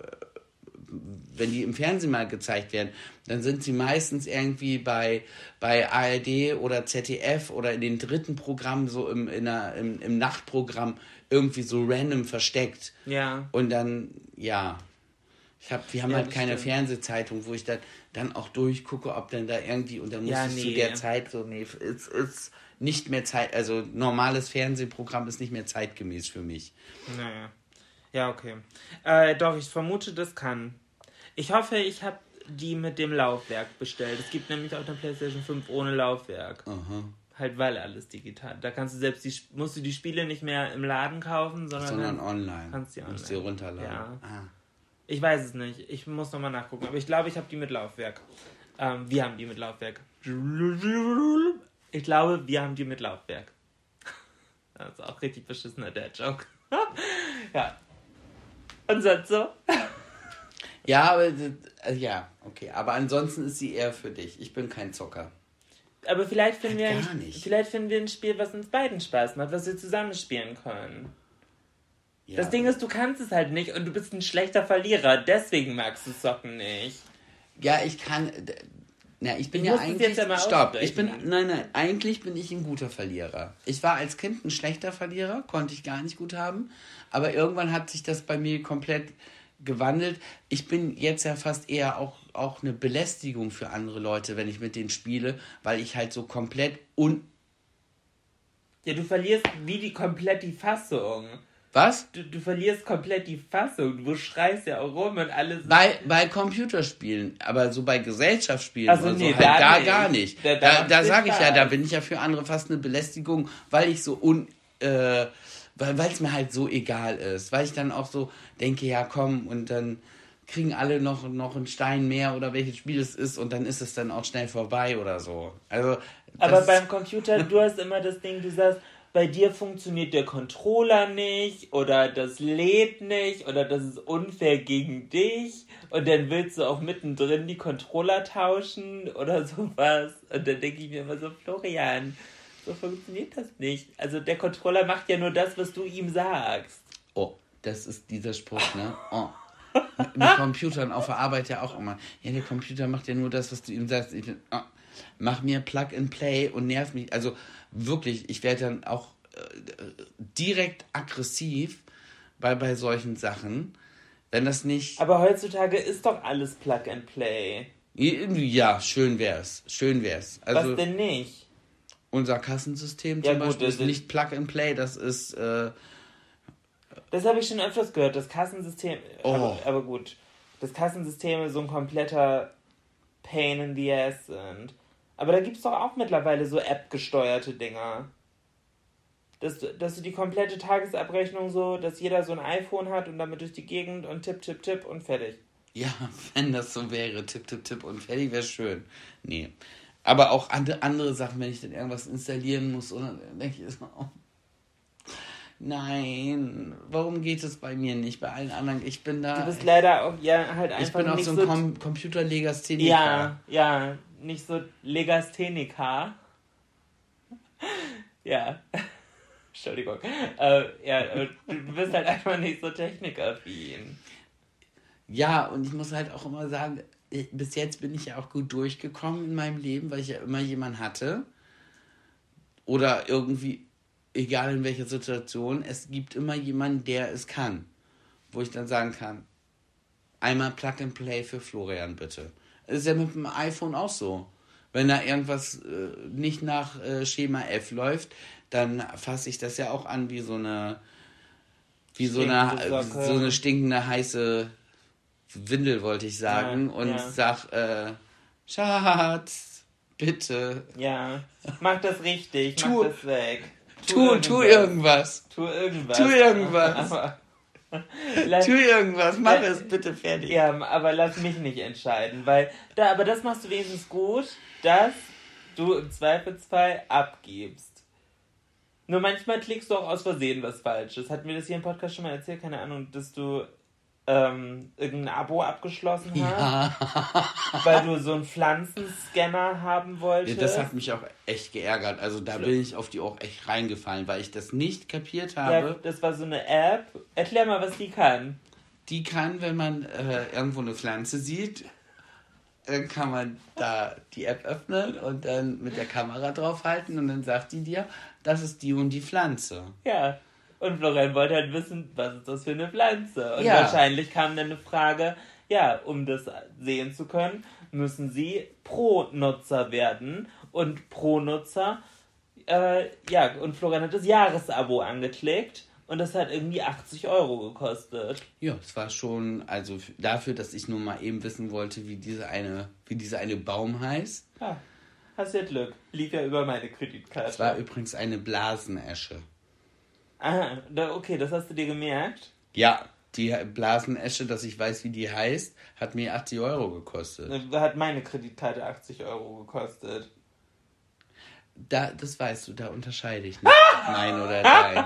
wenn die im Fernsehen mal gezeigt werden, dann sind sie meistens irgendwie bei, bei ARD oder ZDF oder in den dritten Programmen, so im, in der, im, im Nachtprogramm, irgendwie so random versteckt. Ja. Und dann, ja. Ich hab, wir haben ja, halt keine stimmt. Fernsehzeitung, wo ich dann, dann auch durchgucke, ob dann da irgendwie, und dann muss ja, es nee. zu der Zeit so, nee, ist, ist nicht mehr Zeit, also normales Fernsehprogramm ist nicht mehr zeitgemäß für mich. Naja. Ja, okay. Äh, doch, ich vermute, das kann. Ich hoffe, ich habe die mit dem Laufwerk bestellt. Es gibt nämlich auch eine PlayStation 5 ohne Laufwerk. Aha. Halt, weil alles digital. Da kannst du selbst die, musst du die Spiele nicht mehr im Laden kaufen, sondern, sondern online. Kannst die online. Musst sie runterladen. Ja. Ah. Ich weiß es nicht. Ich muss nochmal nachgucken. Aber ich glaube, ich habe die mit Laufwerk. Ähm, wir haben die mit Laufwerk. Ich glaube, wir haben die mit Laufwerk. <laughs> Das ist auch richtig beschissener der Joke. <laughs> ja. Und sonst so? <laughs> ja, aber äh, ja, okay. Aber ansonsten ist sie eher für dich. Ich bin kein Zocker. Aber vielleicht finden, wir ein, vielleicht finden wir ein Spiel, was uns beiden Spaß macht, was wir zusammen spielen können. Ja. Das Ding ist, du kannst es halt nicht und du bist ein schlechter Verlierer. Deswegen magst du Socken nicht. Ja, ich kann. Na, ich bin ich ja eigentlich. Ja stopp, ich bin. Nein, nein, eigentlich bin ich ein guter Verlierer. Ich war als Kind ein schlechter Verlierer, konnte ich gar nicht gut haben. Aber irgendwann hat sich das bei mir komplett gewandelt. Ich bin jetzt ja fast eher auch, auch eine Belästigung für andere Leute, wenn ich mit denen spiele, weil ich halt so komplett un. Ja, du verlierst wie die komplett die Fassung. Was? Du, du verlierst komplett die Fassung. Du schreist ja auch rum und alles. Bei, bei Computerspielen, aber so bei Gesellschaftsspielen also, nee, so, halt da, da gar nicht. Da, da, da sage ich ja, da bin ich ja für andere fast eine Belästigung, weil ich so un. Äh, weil es mir halt so egal ist. Weil ich dann auch so denke, ja komm, und dann kriegen alle noch, noch einen Stein mehr oder welches Spiel es ist und dann ist es dann auch schnell vorbei oder so. Also. Aber beim Computer, du hast immer das Ding, du sagst, bei dir funktioniert der Controller nicht oder das lädt nicht oder das ist unfair gegen dich und dann willst du auch mittendrin die Controller tauschen oder <laughs> sowas. Und dann denke ich mir immer so, Florian, so funktioniert das nicht. Also der Controller macht ja nur das, was du ihm sagst. Oh, das ist dieser Spruch, ne? <laughs> Oh. Mit Computern auf der Arbeit ja auch immer. Ja, der Computer macht ja nur das, was du ihm sagst. Ich, oh, mach mir Plug and Play und nerv mich. Also wirklich, ich werde dann auch äh, direkt aggressiv bei, bei solchen Sachen, wenn das nicht. Aber heutzutage ist doch alles Plug and Play. Ja, schön wär's. Schön wär's. Also, Was denn nicht? Unser Kassensystem zum Ja, gut, Beispiel ist ist- nicht Plug and Play, das ist äh, Das habe ich schon öfters gehört. Das Kassensystem. Oh. Aber, aber gut. Das Kassensystem so ein kompletter Pain in the Ass sind. Aber da gibt es doch auch mittlerweile so App-gesteuerte Dinger. Dass, du- dass du die komplette Tagesabrechnung so, dass jeder so ein iPhone hat und damit durch die Gegend und tipp, tipp, tipp und fertig. Ja, <laughs> wenn das so wäre, tipp, tipp, tipp und fertig wäre schön. Nee. Aber auch andere, Sachen, wenn ich dann irgendwas installieren muss, oder denke ich so, oh, nein, warum geht es bei mir nicht? Bei allen anderen, ich bin da, Du bist leider auch ja halt ich einfach bin auch nicht so so. ein Com Computerlegastheniker. ja, ja, nicht so Legastheniker. <laughs> ja. <laughs> Entschuldigung. Äh, ja, äh, du bist halt einfach nicht so technikaffin. Ja, und ich muss halt auch immer sagen, ich- bis jetzt bin ich ja auch gut durchgekommen in meinem Leben, weil ich ja immer jemanden hatte. Oder irgendwie, egal in welcher Situation, es gibt immer jemanden, der es kann. Wo ich dann sagen kann, einmal Plug and Play für Florian bitte. Das ist ja mit dem iPhone auch so. Wenn da irgendwas äh, nicht nach äh, Schema F läuft, dann fasse ich das ja auch an wie so eine wie so eine, Stinkende Socke. so eine stinkende heiße Windel, wollte ich sagen. Ja, und ja. sag, äh, Schatz, bitte, Ja, mach das richtig, Tu- mach das weg. Tu, tu irgendwas. Tu irgendwas. Tu irgendwas. Aber, <laughs> lass, Tu irgendwas, mach Äh, es bitte fertig. ja, aber lass mich nicht entscheiden, weil da, aber das machst du wenigstens gut, dass du im Zweifelsfall abgibst. Nur manchmal klickst du auch aus Versehen was Falsches. Hatten wir das hier im Podcast schon mal erzählt? Keine Ahnung, dass du ähm, irgendein Abo abgeschlossen hast, Ja, weil du so einen Pflanzenscanner haben Ja, wolltest. das hat mich auch echt geärgert. Also da bin ich auf die auch echt reingefallen, weil ich das nicht kapiert ja, habe. das war so eine App. Erklär mal, was die kann. Die kann, wenn man äh, irgendwo eine Pflanze sieht, dann kann man da die App öffnen und dann mit der Kamera draufhalten und dann sagt die dir, das ist die und die Pflanze. Ja. Und Florian wollte halt wissen, was ist das für eine Pflanze? Und Ja. wahrscheinlich kam dann eine Frage, ja, um das sehen zu können, müssen sie Pro-Nutzer werden. Und Pro-Nutzer, äh, ja, und Florian hat das Jahresabo angeklickt und das hat irgendwie 80 Euro gekostet. Ja, es war schon, also dafür, dass ich nur mal eben wissen wollte, wie diese eine, wie dieser eine Baum heißt. Ja, hast ja Glück. Lief ja über meine Kreditkarte. Es war übrigens eine Blasenesche. Ah, okay, das hast du dir gemerkt. Ja, die Blasenesche, dass ich weiß, wie die heißt, hat mir 80 Euro gekostet. Da hat meine Kreditkarte 80 Euro gekostet. Da, das weißt du, da unterscheide ich nicht. <laughs> Mein oder dein.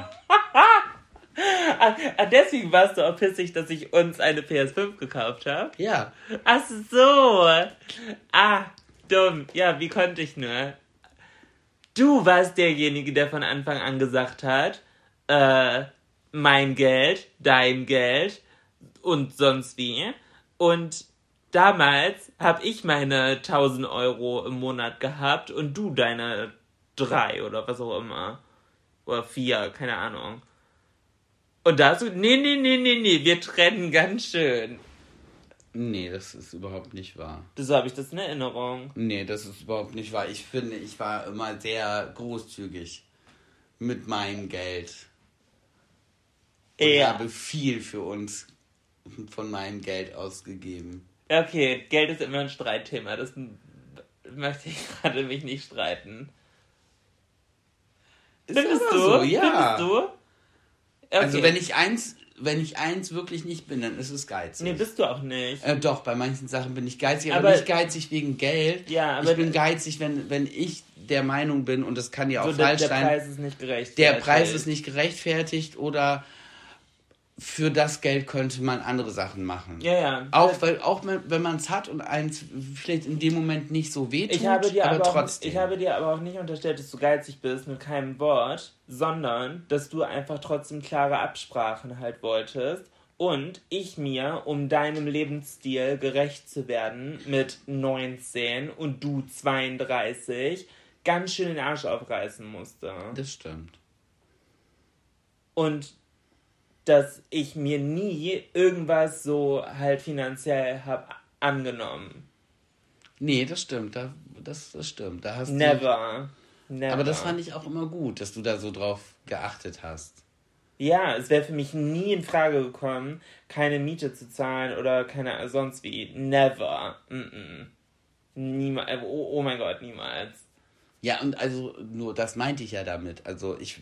Ah, ah, deswegen warst du auch pissig, dass ich uns eine PS5 gekauft habe. Ja, Ach so. Ah, dumm. Ja, wie konnte ich nur? Du warst derjenige, der von Anfang an gesagt hat, äh, mein Geld, dein Geld und sonst wie. Und damals habe ich meine 1000 Euro im Monat gehabt und du deine drei oder was auch immer. Oder vier, keine Ahnung. Und da hast du, nee, nee, nee, nee, nee, wir trennen ganz schön. nee, das ist überhaupt nicht wahr. So habe ich das in Erinnerung. Nee, das ist überhaupt nicht wahr. Ich finde, ich war immer sehr großzügig mit meinem Geld. Und Ja. habe viel für uns von meinem Geld ausgegeben. Okay, Geld ist immer ein Streitthema. Das möchte ich <laughs> gerade mich nicht streiten. Ist Findest du? so, ja. Findest du? Okay. Also wenn ich eins, wenn ich eins wirklich nicht bin, dann ist es geizig. Nee, bist du auch nicht. Äh, doch, bei manchen Sachen bin ich geizig, aber, Aber- nicht geizig wegen Geld. Ja, aber ich bin geizig, wenn, wenn ich der Meinung bin, und das kann ja auch so, der, falsch der sein, Preis ist nicht gerecht. der Preis ist nicht gerechtfertigt oder für das Geld könnte man andere Sachen machen. Ja, ja. Auch, weil, auch wenn man es hat und eins vielleicht in dem Moment nicht so wehtut, ich habe, dir aber, aber auch, trotzdem. ich habe dir aber auch nicht unterstellt, dass du geizig bist mit keinem Wort, sondern dass du einfach trotzdem klare Absprachen halt wolltest. Und ich mir, um deinem Lebensstil gerecht zu werden, mit 19 und du 32, ganz schön den Arsch aufreißen musste. das stimmt. Und dass ich mir nie irgendwas so halt finanziell habe angenommen. Nee, das stimmt. Da, das, das stimmt. Da hast du, Never. Never. Aber das fand ich auch immer gut, dass du da so drauf geachtet hast. Ja, es wäre für mich nie in Frage gekommen, keine Miete zu zahlen oder keine sonst wie. Never. Mm -mm. Niemals. Oh, oh mein Gott, niemals. Ja, und also nur das meinte ich ja damit. Also ich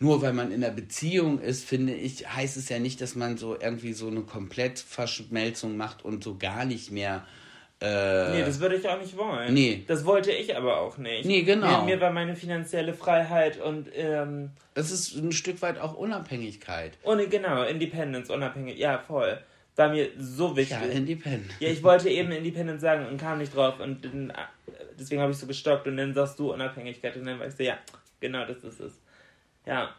nur weil man in einer Beziehung ist, finde ich, heißt es ja nicht, dass man so irgendwie so eine Komplettverschmelzung macht und so gar nicht mehr. Äh, nee, das würde ich auch nicht wollen. Nee. Das wollte ich aber auch nicht. Nee, genau. Mir, mir war meine finanzielle Freiheit und. Ähm, es ist ein Stück weit auch Unabhängigkeit. Ohne, genau, Independence, unabhängig. Ja, voll. War mir so wichtig. Ja, Independent. Ja, ich wollte eben Independent sagen und kam nicht drauf und deswegen habe ich so gestockt und dann sagst du Unabhängigkeit und dann war ich so, ja, genau das ist es. Ja.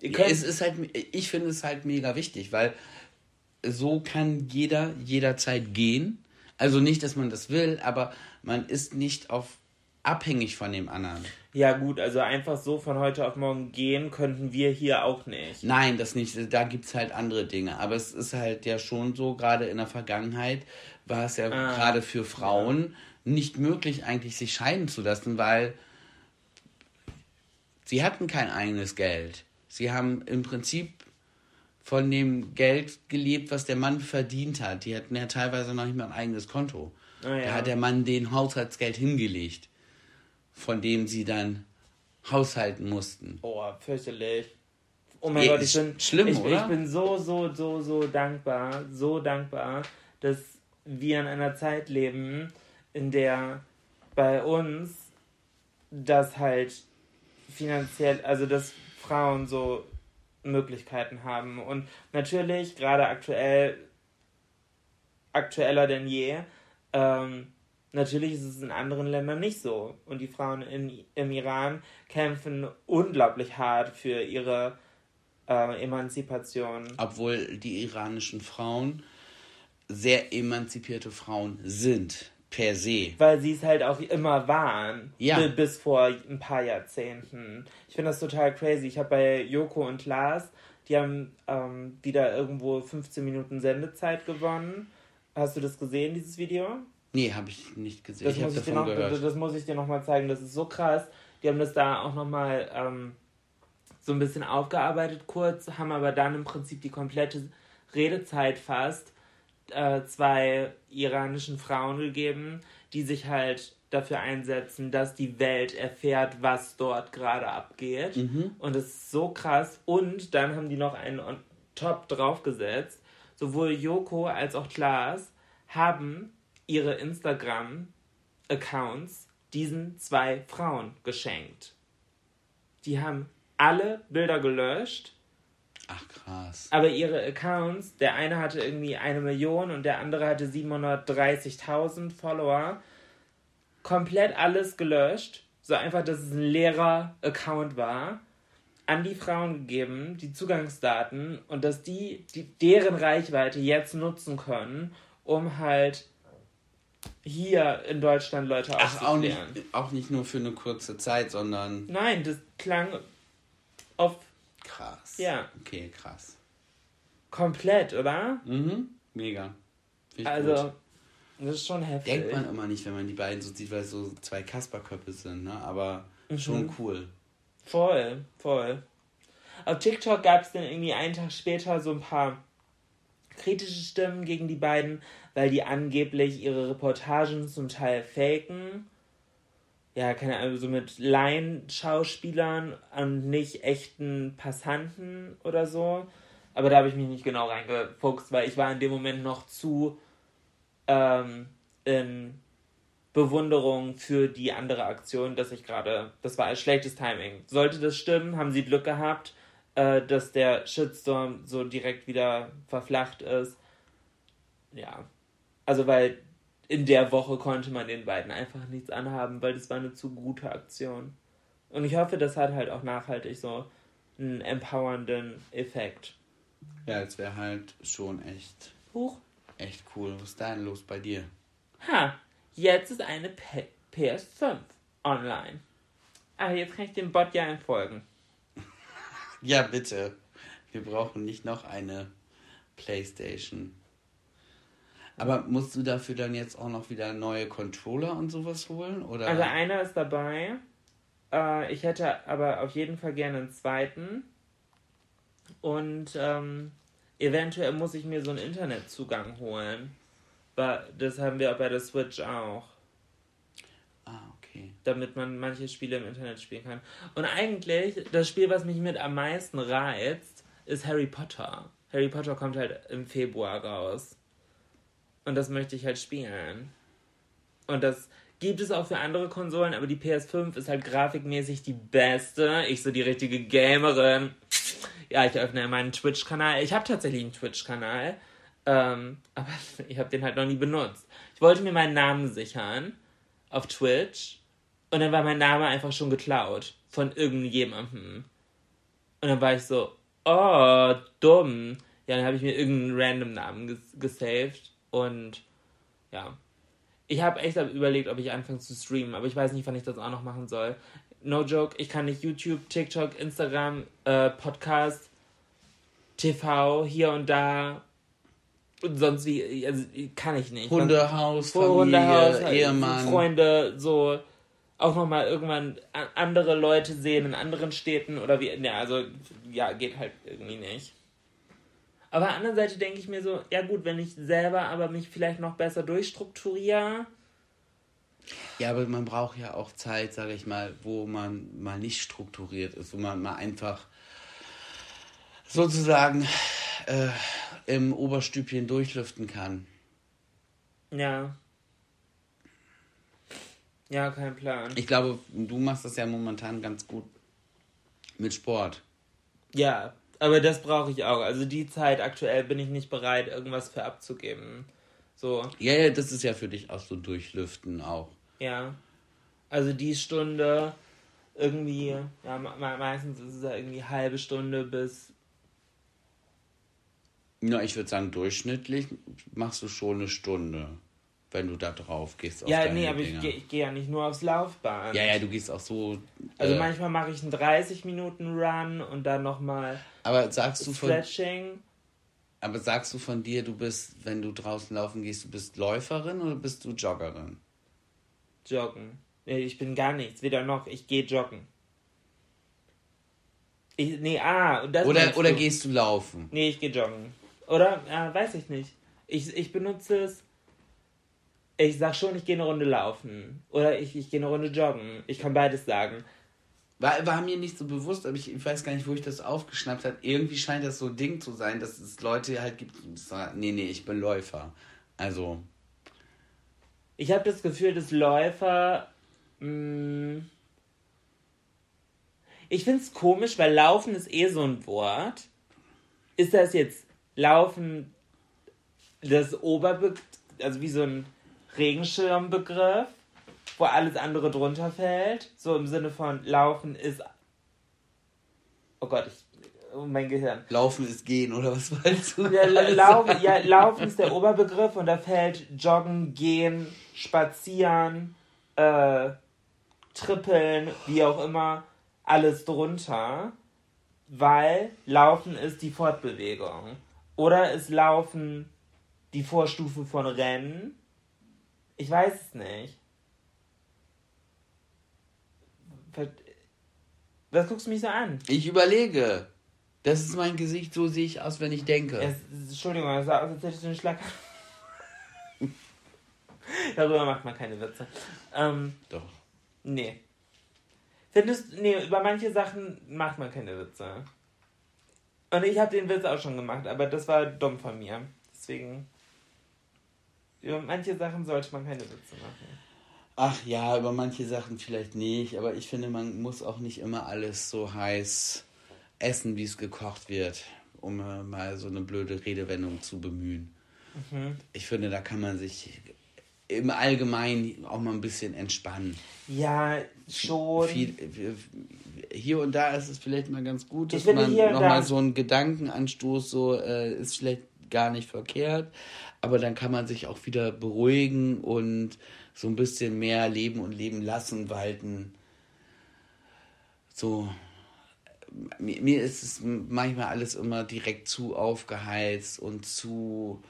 es ist halt, ich finde es halt mega wichtig, weil so kann jeder jederzeit gehen. Also nicht, dass man das will, aber man ist nicht auf abhängig von dem anderen. Ja, gut, also einfach so von heute auf morgen gehen könnten wir hier auch nicht. Nein, das nicht. Da gibt es halt andere Dinge. Aber es ist halt ja schon so, gerade in der Vergangenheit war es ja ah, gerade für Frauen ja. nicht möglich, eigentlich sich scheiden zu lassen, weil Sie hatten kein eigenes Geld. Sie haben im Prinzip von dem Geld gelebt, was der Mann verdient hat. Die hatten ja teilweise noch nicht mal ein eigenes Konto. Oh ja. Da hat der Mann den Haushaltsgeld hingelegt, von dem sie dann haushalten mussten. Oh, fürchterlich. Oh mein ja, Gott, ich bin, schlimm, ich, oder? ich bin so, so, so, so dankbar, so dankbar, dass wir in einer Zeit leben, in der bei uns das halt finanziell, also dass Frauen so Möglichkeiten haben. Und natürlich, gerade aktuell, aktueller denn je, ähm, natürlich ist es in anderen Ländern nicht so. Und die Frauen in, im Iran kämpfen unglaublich hart für ihre äh, Emanzipation. Obwohl die iranischen Frauen sehr emanzipierte Frauen sind per se. Weil sie es halt auch immer waren. Ja. Bis vor ein paar Jahrzehnten. Ich finde das total crazy. Ich habe bei Joko und Lars, die haben ähm, wieder irgendwo 15 Minuten Sendezeit gewonnen. Hast du das gesehen, dieses Video? Nee, habe ich nicht gesehen. Das ich habe davon noch, gehört. Das, das, muss ich dir nochmal zeigen. Das ist so krass. Die haben das da auch nochmal ähm, so ein bisschen aufgearbeitet kurz, haben aber dann im Prinzip die komplette Redezeit fast äh, zwei iranischen Frauen gegeben, die sich halt dafür einsetzen, dass die Welt erfährt, was dort gerade abgeht. Mhm. Und das ist so krass. Und dann haben die noch einen on top draufgesetzt. Sowohl Joko als auch Klaas haben ihre Instagram-Accounts diesen zwei Frauen geschenkt. Die haben alle Bilder gelöscht Ach krass. Aber ihre Accounts, der eine hatte irgendwie eine Million und der andere hatte 730.000 Follower. Komplett alles gelöscht. So einfach, dass es ein leerer Account war. An die Frauen gegeben, die Zugangsdaten und dass die, die deren Reichweite jetzt nutzen können, um halt hier in Deutschland Leute Ach, auch nicht, auch nicht nur für eine kurze Zeit, sondern. Nein, das klang auf. Ja. Okay, krass. Komplett, oder? Mhm. Mega. also, gut. das ist schon heftig. Denkt man immer nicht, wenn man die beiden so sieht, weil es so zwei Kasperköpfe sind, ne? Aber mhm. schon cool. Voll, voll. Auf TikTok gab es dann irgendwie einen Tag später so ein paar kritische Stimmen gegen die beiden, weil die angeblich ihre Reportagen zum Teil faken ja, keine Ahnung, so mit Laien-Schauspielern und nicht echten Passanten oder so. Aber da habe ich mich nicht genau reingefuchst, weil ich war in dem Moment noch zu ähm, in Bewunderung für die andere Aktion, dass ich gerade, das war ein schlechtes Timing. Sollte das stimmen, haben sie Glück gehabt, äh, dass der Shitstorm so direkt wieder verflacht ist. Ja. Also, weil in der Woche konnte man den beiden einfach nichts anhaben, weil das war eine zu gute Aktion. Und ich hoffe, das hat halt auch nachhaltig so einen empowernden Effekt. Ja, es wäre halt schon echt. Huch. Echt cool. Was ist denn los bei dir? Ha, jetzt ist eine P PS5 online. Aber jetzt kann ich dem Bot ja entfolgen. <laughs> ja, bitte. Wir brauchen nicht noch eine Playstation. Aber musst du dafür dann jetzt auch noch wieder neue Controller und sowas holen? Oder? Also einer ist dabei. Äh, ich hätte aber auf jeden Fall gerne einen zweiten. Und ähm, eventuell muss ich mir so einen Internetzugang holen. Das haben wir bei der Switch auch. Ah, okay. Damit man manche Spiele im Internet spielen kann. Und eigentlich, das Spiel, was mich mit am meisten reizt, ist Harry Potter. Harry Potter kommt halt im Februar raus. Und das möchte ich halt spielen. Und das gibt es auch für andere Konsolen, aber die PS5 ist halt grafikmäßig die beste. Ich so die richtige Gamerin. Ja, ich öffne meinen Twitch-Kanal. Ich habe tatsächlich einen Twitch-Kanal. Ähm, aber <laughs> ich habe den halt noch nie benutzt. Ich wollte mir meinen Namen sichern auf Twitch und dann war mein Name einfach schon geklaut von irgendjemandem. Und dann war ich so, oh, dumm. Ja, dann habe ich mir irgendeinen random Namen ges gesaved und ja. Ich habe echt überlegt, ob ich anfange zu streamen, aber ich weiß nicht, wann ich das auch noch machen soll. No joke, ich kann nicht YouTube, TikTok, Instagram, äh, Podcast, TV, hier und da und sonst wie, also kann ich nicht. Hundehaus, Familie, Hundehaus, halt, Ehemann. Freunde, so auch nochmal irgendwann andere Leute sehen in anderen Städten oder wie, ja, also, ja, geht halt irgendwie nicht. Aber auf der anderen Seite denke ich mir so, ja gut, wenn ich selber aber mich vielleicht noch besser durchstrukturiere. Ja, aber man braucht ja auch Zeit, sage ich mal, wo man mal nicht strukturiert ist, wo man mal einfach sozusagen äh, im Oberstübchen durchlüften kann. Ja. Ja, kein Plan. Ich glaube, du machst das ja momentan ganz gut mit Sport. Ja, aber das brauche ich auch. Also die Zeit aktuell bin ich nicht bereit, irgendwas für abzugeben. So. Ja, ja, das ist ja für dich auch so durchlüften auch. Ja. Also die Stunde irgendwie, ja, meistens ist es ja irgendwie halbe Stunde bis na, ich würde sagen, durchschnittlich machst du schon eine Stunde, wenn du da drauf gehst. Ja, nee, aber Dinger. ich gehe geh ja nicht nur aufs Laufband. Ja, ja, du gehst auch so. Also äh, manchmal mache ich einen 30 Minuten Run und dann nochmal. Aber sagst du von. Aber sagst du von dir, du bist, wenn du draußen laufen gehst, du bist Läuferin oder bist du Joggerin? Joggen. Ich bin gar nichts, weder noch. Ich gehe joggen. Ich, nee, ah, das Oder, oder gehst du laufen? Nee, ich gehe joggen. Oder? Ja, weiß ich nicht. Ich, ich benutze es. Ich sag schon, ich gehe eine Runde laufen. Oder ich, ich gehe eine Runde joggen. Ich kann beides sagen. War, war mir nicht so bewusst, aber ich, ich weiß gar nicht, wo ich das aufgeschnappt habe. Irgendwie scheint das so ein Ding zu sein, dass es Leute halt gibt, die sagen, nee, nee, ich bin Läufer. Also. Ich habe das Gefühl, dass Läufer. Mh, mm, ich finde es komisch, weil Laufen ist eh so ein Wort. Ist das jetzt Laufen das Oberbegriff, also wie so ein Regenschirmbegriff, wo alles andere drunter fällt. So im Sinne von Laufen ist. Oh Gott, ich, oh mein Gehirn. Laufen ist gehen, oder was meinst du? Ja, lau ja, Laufen ist der Oberbegriff und da fällt Joggen, Gehen, Spazieren, äh, Trippeln, wie auch immer, alles drunter, weil Laufen ist die Fortbewegung. Oder ist Laufen die Vorstufe von Rennen? Ich weiß es nicht. Was guckst du mich so an? Ich überlege. Das ist mein Gesicht, so sehe ich aus, wenn ich denke. Es, Entschuldigung, es sah aus, als hättest du einen Schlag. <laughs> Darüber macht man keine Witze. Ähm, Doch. Nee. Findest nee, über manche Sachen macht man keine Witze. Und ich habe den Witz auch schon gemacht, aber das war dumm von mir. Deswegen. Über manche Sachen sollte man keine Witze machen. Ach ja, über manche Sachen vielleicht nicht, aber ich finde, man muss auch nicht immer alles so heiß essen, wie es gekocht wird, um äh, mal so eine blöde Redewendung zu bemühen. Mhm. Ich finde, da kann man sich im Allgemeinen auch mal ein bisschen entspannen. Ja, schon. Viel, hier und da ist es vielleicht mal ganz gut, dass man nochmal so einen Gedankenanstoß so äh, ist vielleicht gar nicht verkehrt, aber dann kann man sich auch wieder beruhigen und so ein bisschen mehr leben und leben lassen walten. So mir, mir ist es manchmal alles immer direkt zu aufgeheizt und zu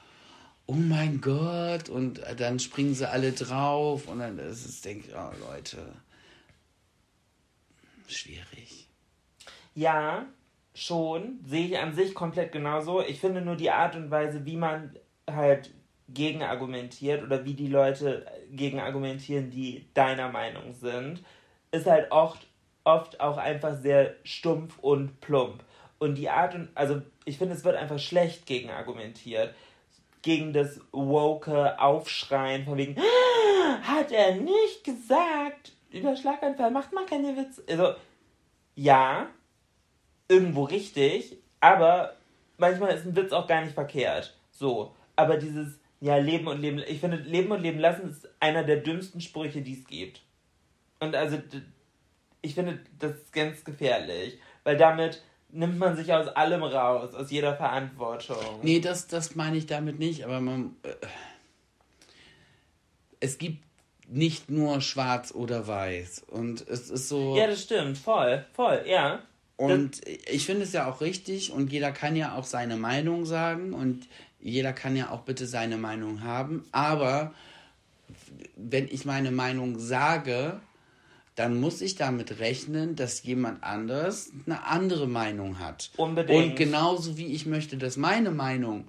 oh mein Gott, und dann springen sie alle drauf und dann ist es, denke ich, oh Leute. schwierig. Ja, schon. Sehe ich an sich komplett genauso. Ich finde nur die Art und Weise, wie man halt gegen argumentiert oder wie die Leute gegen argumentieren, die deiner Meinung sind, ist halt oft, oft auch einfach sehr stumpf und plump. Und die Art und, also ich finde, es wird einfach schlecht gegen argumentiert. Gegen das woke Aufschreien von wegen, ah, hat er nicht gesagt, über Schlaganfall macht man keine Witze. Also, ja, irgendwo richtig, aber manchmal ist ein Witz auch gar nicht verkehrt. So, aber dieses, ja, Leben und Leben, ich finde, Leben und Leben lassen ist einer der dümmsten Sprüche, die es gibt. Und also, ich finde, das ist ganz gefährlich, weil damit nimmt man sich aus allem raus, aus jeder Verantwortung. Nee, das, das meine ich damit nicht, aber man. Äh, es gibt nicht nur schwarz oder weiß. Und es ist so. Ja, das stimmt, voll, voll, ja. Und das ich finde es ja auch richtig und jeder kann ja auch seine Meinung sagen und jeder kann ja auch bitte seine Meinung haben. Aber wenn ich meine Meinung sage, dann muss ich damit rechnen, dass jemand anders eine andere Meinung hat. Unbedingt. Und genauso wie ich möchte, dass meine Meinung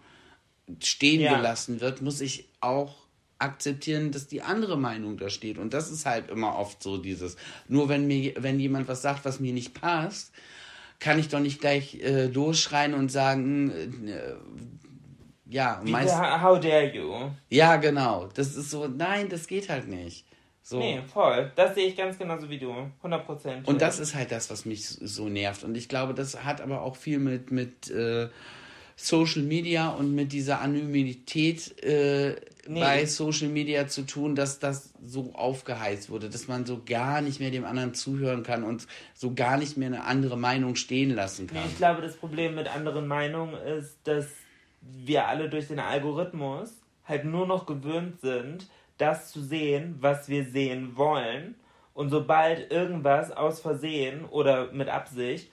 stehen ja. gelassen wird, muss ich auch akzeptieren, dass die andere Meinung da steht. Und das ist halt immer oft so dieses, nur wenn mir, wenn jemand was sagt, was mir nicht passt, kann ich doch nicht gleich äh, losschreien und sagen, äh, ja, meist, how dare you? Ja, genau. Das ist so, nein, das geht halt nicht. So. Nee, voll. Das sehe ich ganz genauso wie du. 100%. Und das ist halt das, was mich so nervt. Und ich glaube, das hat aber auch viel mit, mit äh, Social Media und mit dieser Anonymität äh, nee. bei Social Media zu tun, dass das so aufgeheizt wurde, dass man so gar nicht mehr dem anderen zuhören kann und so gar nicht mehr eine andere Meinung stehen lassen kann. Nee, ich glaube, das Problem mit anderen Meinungen ist, dass wir alle durch den Algorithmus halt nur noch gewöhnt sind, das zu sehen, was wir sehen wollen. Und sobald irgendwas aus Versehen oder mit Absicht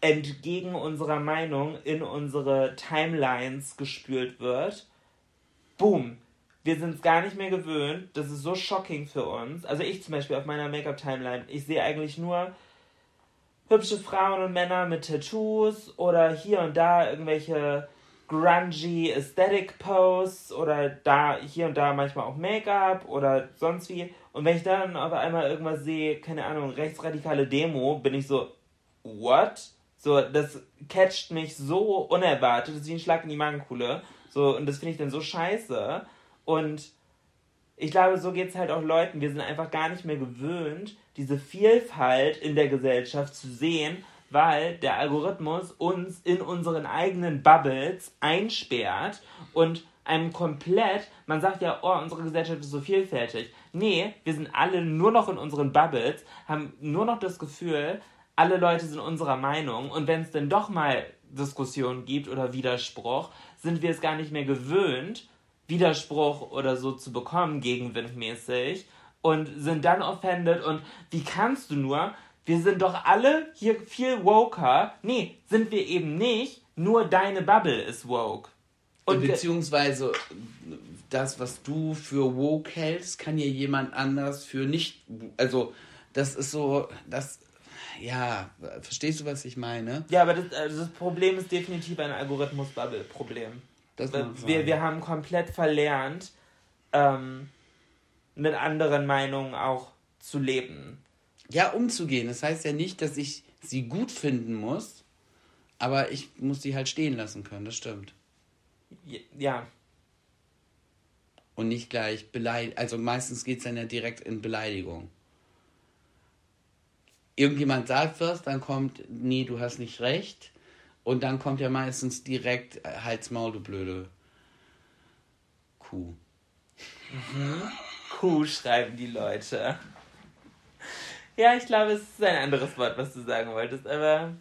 entgegen unserer Meinung in unsere Timelines gespült wird, boom, wir sind es gar nicht mehr gewöhnt. Das ist so shocking für uns. Also ich zum Beispiel auf meiner Make-up-Timeline, ich sehe eigentlich nur hübsche Frauen und Männer mit Tattoos oder hier und da irgendwelche grungy Aesthetic Posts oder da hier und da manchmal auch Make-up oder sonst wie. Und wenn ich dann auf einmal irgendwas sehe, keine Ahnung, rechtsradikale Demo, bin ich so, what? So, das catcht mich so unerwartet, das ist wie ein Schlag in die Magenkuhle. So, und das finde ich dann so scheiße. Und ich glaube, so geht es halt auch Leuten. Wir sind einfach gar nicht mehr gewöhnt, diese Vielfalt in der Gesellschaft zu sehen weil der Algorithmus uns in unseren eigenen Bubbles einsperrt und einem komplett, man sagt ja, oh, unsere Gesellschaft ist so vielfältig. Nee, wir sind alle nur noch in unseren Bubbles, haben nur noch das Gefühl, alle Leute sind unserer Meinung und wenn es denn doch mal Diskussionen gibt oder Widerspruch, sind wir es gar nicht mehr gewöhnt, Widerspruch oder so zu bekommen, gegenwindmäßig, und sind dann offended und wie kannst du nur, wir sind doch alle hier viel woker. Nee, sind wir eben nicht. Nur deine Bubble ist woke. Und Beziehungsweise das, was du für woke hältst, kann ja jemand anders für nicht. Also, das ist so, das. Ja, verstehst du, was ich meine? Ja, aber das, also das Problem ist definitiv ein Algorithmus-Bubble-Problem. Wir, wir haben komplett verlernt, ähm, mit anderen Meinungen auch zu leben ja, umzugehen. Das heißt ja nicht, dass ich sie gut finden muss, aber ich muss sie halt stehen lassen können, das stimmt. Ja. Und nicht gleich beleidigen. Also meistens geht es dann ja direkt in Beleidigung. Irgendjemand sagt was, dann kommt, nee, du hast nicht recht. Und dann kommt ja meistens direkt, äh, halt's Maul, du blöde Kuh. Mhm. Kuh schreiben die Leute. Ja, ich glaube, es ist ein anderes Wort, was du sagen wolltest, aber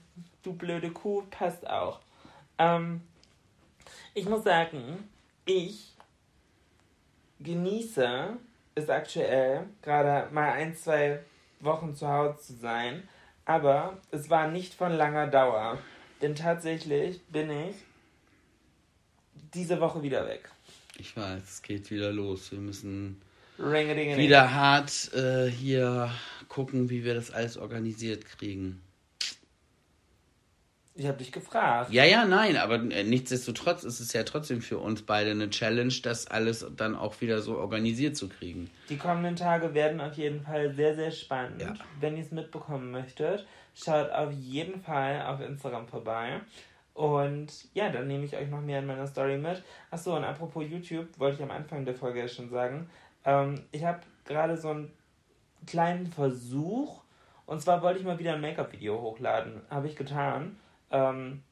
du blöde Kuh passt auch. Ähm, ich muss sagen, ich genieße es aktuell, gerade mal ein, zwei Wochen zu Hause zu sein, aber es war nicht von langer Dauer. Denn tatsächlich bin ich diese Woche wieder weg. Ich weiß, es geht wieder los. Wir müssen wieder hart äh, hier gucken, wie wir das alles organisiert kriegen. Ich habe dich gefragt. Ja, ja, nein, aber äh, nichtsdestotrotz ist es ja trotzdem für uns beide eine Challenge, das alles dann auch wieder so organisiert zu kriegen. Die kommenden Tage werden auf jeden Fall sehr, sehr spannend. Ja. Wenn ihr es mitbekommen möchtet, schaut auf jeden Fall auf Instagram vorbei. Und ja, dann nehme ich euch noch mehr in meiner Story mit. Achso, und apropos YouTube, wollte ich am Anfang der Folge ja schon sagen. Ähm, ich habe gerade so einen kleinen Versuch. Und zwar wollte ich mal wieder ein Make-up-Video hochladen. Habe ich getan. Ähm,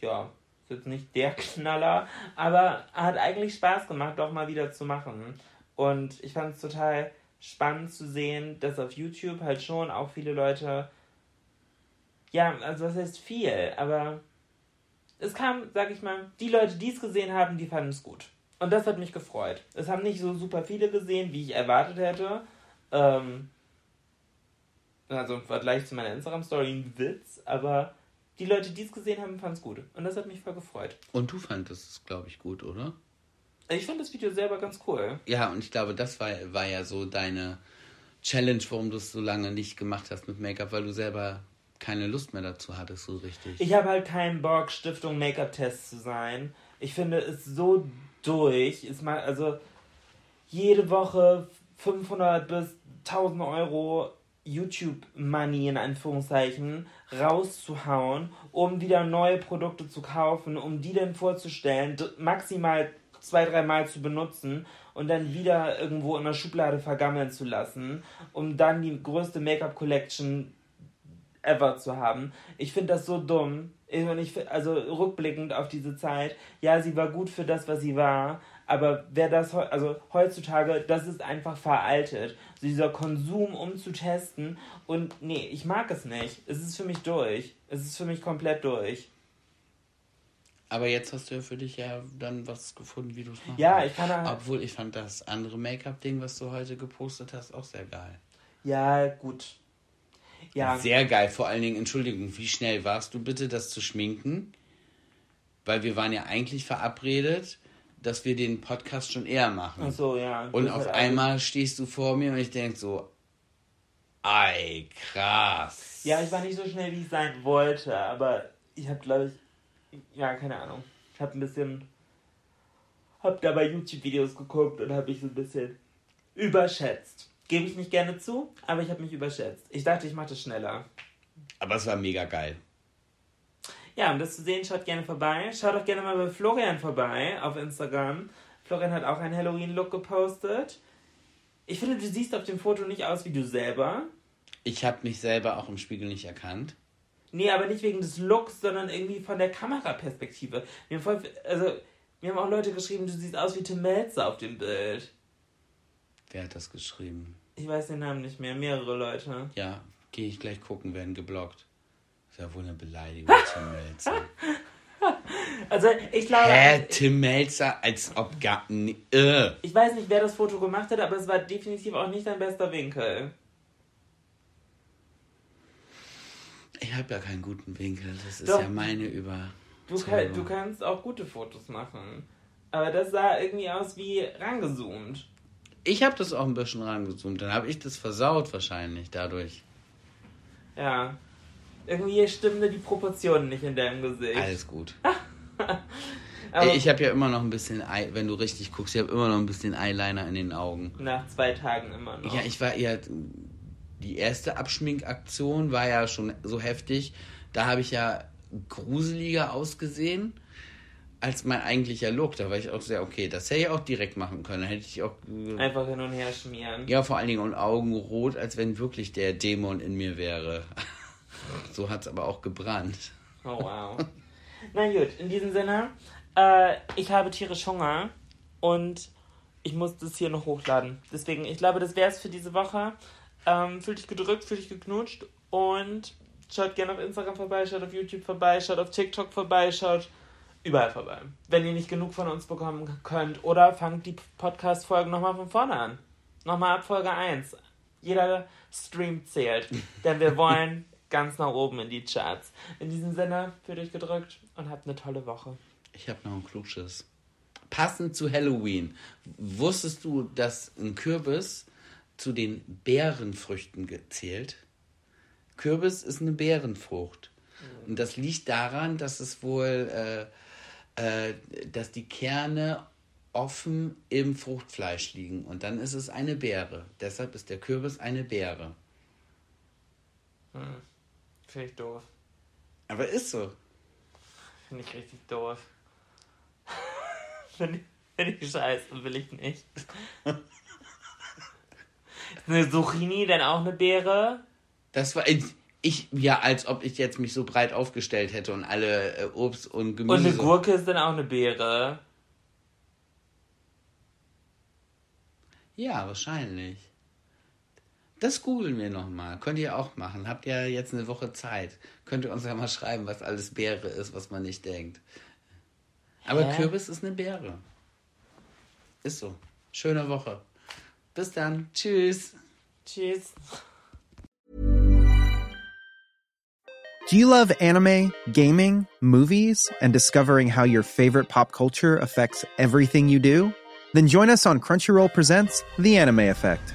ja, ist jetzt nicht der <laughs> Knaller, aber hat eigentlich Spaß gemacht, doch mal wieder zu machen. Und ich fand es total spannend zu sehen, dass auf YouTube halt schon auch viele Leute, ja, also was heißt viel, aber es kam, sag ich mal, die Leute, die es gesehen haben, die fanden es gut. Und das hat mich gefreut. Es haben nicht so super viele gesehen, wie ich erwartet hätte. Ähm, also im Vergleich zu meiner Instagram-Story ein Witz, aber die Leute, die es gesehen haben, fanden es gut. Und das hat mich voll gefreut. Und du fandest es, glaube ich, gut, oder? Ich fand das Video selber ganz cool. Ja, und ich glaube, das war, war ja so deine Challenge, warum du es so lange nicht gemacht hast mit Make-up, weil du selber keine Lust mehr dazu hattest, so richtig. Ich habe halt keinen Bock, Stiftung Make-up-Test zu sein. Ich finde es so durch. Ist mal, also jede Woche 500 bis 1000 Euro YouTube-Money in Anführungszeichen rauszuhauen, um wieder neue Produkte zu kaufen, um die dann vorzustellen, maximal zwei, dreimal zu benutzen und dann wieder irgendwo in der Schublade vergammeln zu lassen, um dann die größte Make-up-Collection ever zu haben. Ich finde das so dumm. Ich, also rückblickend auf diese Zeit, ja, sie war gut für das, was sie war, aber wer das, also heutzutage, das ist einfach veraltet. So dieser Konsum, um zu testen. Und nee, ich mag es nicht. Es ist für mich durch. Es ist für mich komplett durch. Aber jetzt hast du ja für dich ja dann was gefunden, wie du es machst. Ja, ich kann halt Obwohl ich fand das andere Make-up-Ding, was du heute gepostet hast, auch sehr geil. Ja, gut. Ja. Sehr geil. Vor allen Dingen, Entschuldigung, wie schnell warst du bitte, das zu schminken? Weil wir waren ja eigentlich verabredet dass wir den Podcast schon eher machen. Ach so, ja. Und auf halt einmal stehst du vor mir und ich denke so, ei, krass. Ja, ich war nicht so schnell, wie ich sein wollte, aber ich habe, glaube ich, ja, keine Ahnung. Ich habe ein bisschen, habe dabei YouTube-Videos geguckt und habe mich so ein bisschen überschätzt. Gebe ich nicht gerne zu, aber ich habe mich überschätzt. Ich dachte, ich mache das schneller. Aber es war mega geil. Ja, um das zu sehen, schaut gerne vorbei. Schaut auch gerne mal bei Florian vorbei auf Instagram. Florian hat auch einen Halloween-Look gepostet. Ich finde, du siehst auf dem Foto nicht aus wie du selber. Ich habe mich selber auch im Spiegel nicht erkannt. Nee, aber nicht wegen des Looks, sondern irgendwie von der Kameraperspektive. Wir haben, voll, also, mir haben auch Leute geschrieben, du siehst aus wie Tim Melzer auf dem Bild. Wer hat das geschrieben? Ich weiß den Namen nicht mehr. Mehrere Leute. Ja, gehe ich gleich gucken, werden geblockt ist ja wohl eine Beleidigung, Tim Melzer. <laughs> Also ich glaube. Hä, Tim Melzer, als ob gar. Äh. Ich weiß nicht, wer das Foto gemacht hat, aber es war definitiv auch nicht dein bester Winkel. Ich habe ja keinen guten Winkel. Das ist Doch. ja meine über. Du, kann, du kannst auch gute Fotos machen. Aber das sah irgendwie aus wie rangezoomt. Ich habe das auch ein bisschen rangezoomt. Dann habe ich das versaut wahrscheinlich dadurch. Ja. Irgendwie stimmen die Proportionen nicht in deinem Gesicht. Alles gut. <laughs> Ey, ich habe ja immer noch ein bisschen, Eye, wenn du richtig guckst, ich habe immer noch ein bisschen Eyeliner in den Augen. Nach zwei Tagen immer noch. Ja, ich war eher. Die erste Abschminkaktion war ja schon so heftig. Da habe ich ja gruseliger ausgesehen als mein eigentlicher Look. Da war ich auch sehr, okay, das hätte ich auch direkt machen können. Hätte ich auch. Einfach hin und her schmieren. Ja, vor allen Dingen und Augen rot, als wenn wirklich der Dämon in mir wäre. <laughs> So hat es aber auch gebrannt. Oh, wow. <laughs> Na gut, in diesem Sinne, äh, ich habe tierisch Hunger und ich muss das hier noch hochladen. Deswegen, ich glaube, das wäre es für diese Woche. Ähm, fühlt dich gedrückt, fühlt dich geknutscht und schaut gerne auf Instagram vorbei, schaut auf YouTube vorbei, schaut auf TikTok vorbei, schaut überall vorbei. Wenn ihr nicht genug von uns bekommen könnt oder fangt die Podcast-Folgen nochmal von vorne an. Nochmal ab Folge 1. Jeder Stream zählt. Denn wir wollen <laughs> ganz nach oben in die Charts. In diesem Sinne, fühlt euch gedrückt und habt eine tolle Woche. Ich habe noch einen Klugschiss. Passend zu Halloween. Wusstest du, dass ein Kürbis zu den Beerenfrüchten gezählt. Kürbis ist eine Beerenfrucht. Und das liegt daran, dass es wohl, äh, äh, dass die Kerne offen im Fruchtfleisch liegen. Und dann ist es eine Beere. Deshalb ist der Kürbis eine Beere. Hm. Finde ich doof. Aber ist so. Finde ich richtig doof. <laughs> Finde ich, find ich scheiße, will ich nicht. <laughs> ist eine Zucchini dann auch eine Beere? Das war ich ja, als ob ich jetzt mich so breit aufgestellt hätte und alle äh, Obst und Gemüse. Und eine Gurke ist dann auch eine Beere. Ja, wahrscheinlich. Das googeln wir nochmal. Könnt ihr auch machen. Habt ihr jetzt eine Woche Zeit. Könnt ihr uns ja mal schreiben, was alles Beere ist, was man nicht denkt. Aber Hä? Kürbis ist eine Beere. Ist so. Schöne Woche. Bis dann. Tschüss. Tschüss. Do you love anime, gaming, movies, and discovering how your favorite pop culture affects everything you do? Then join us on Crunchyroll Presents The Anime Effect.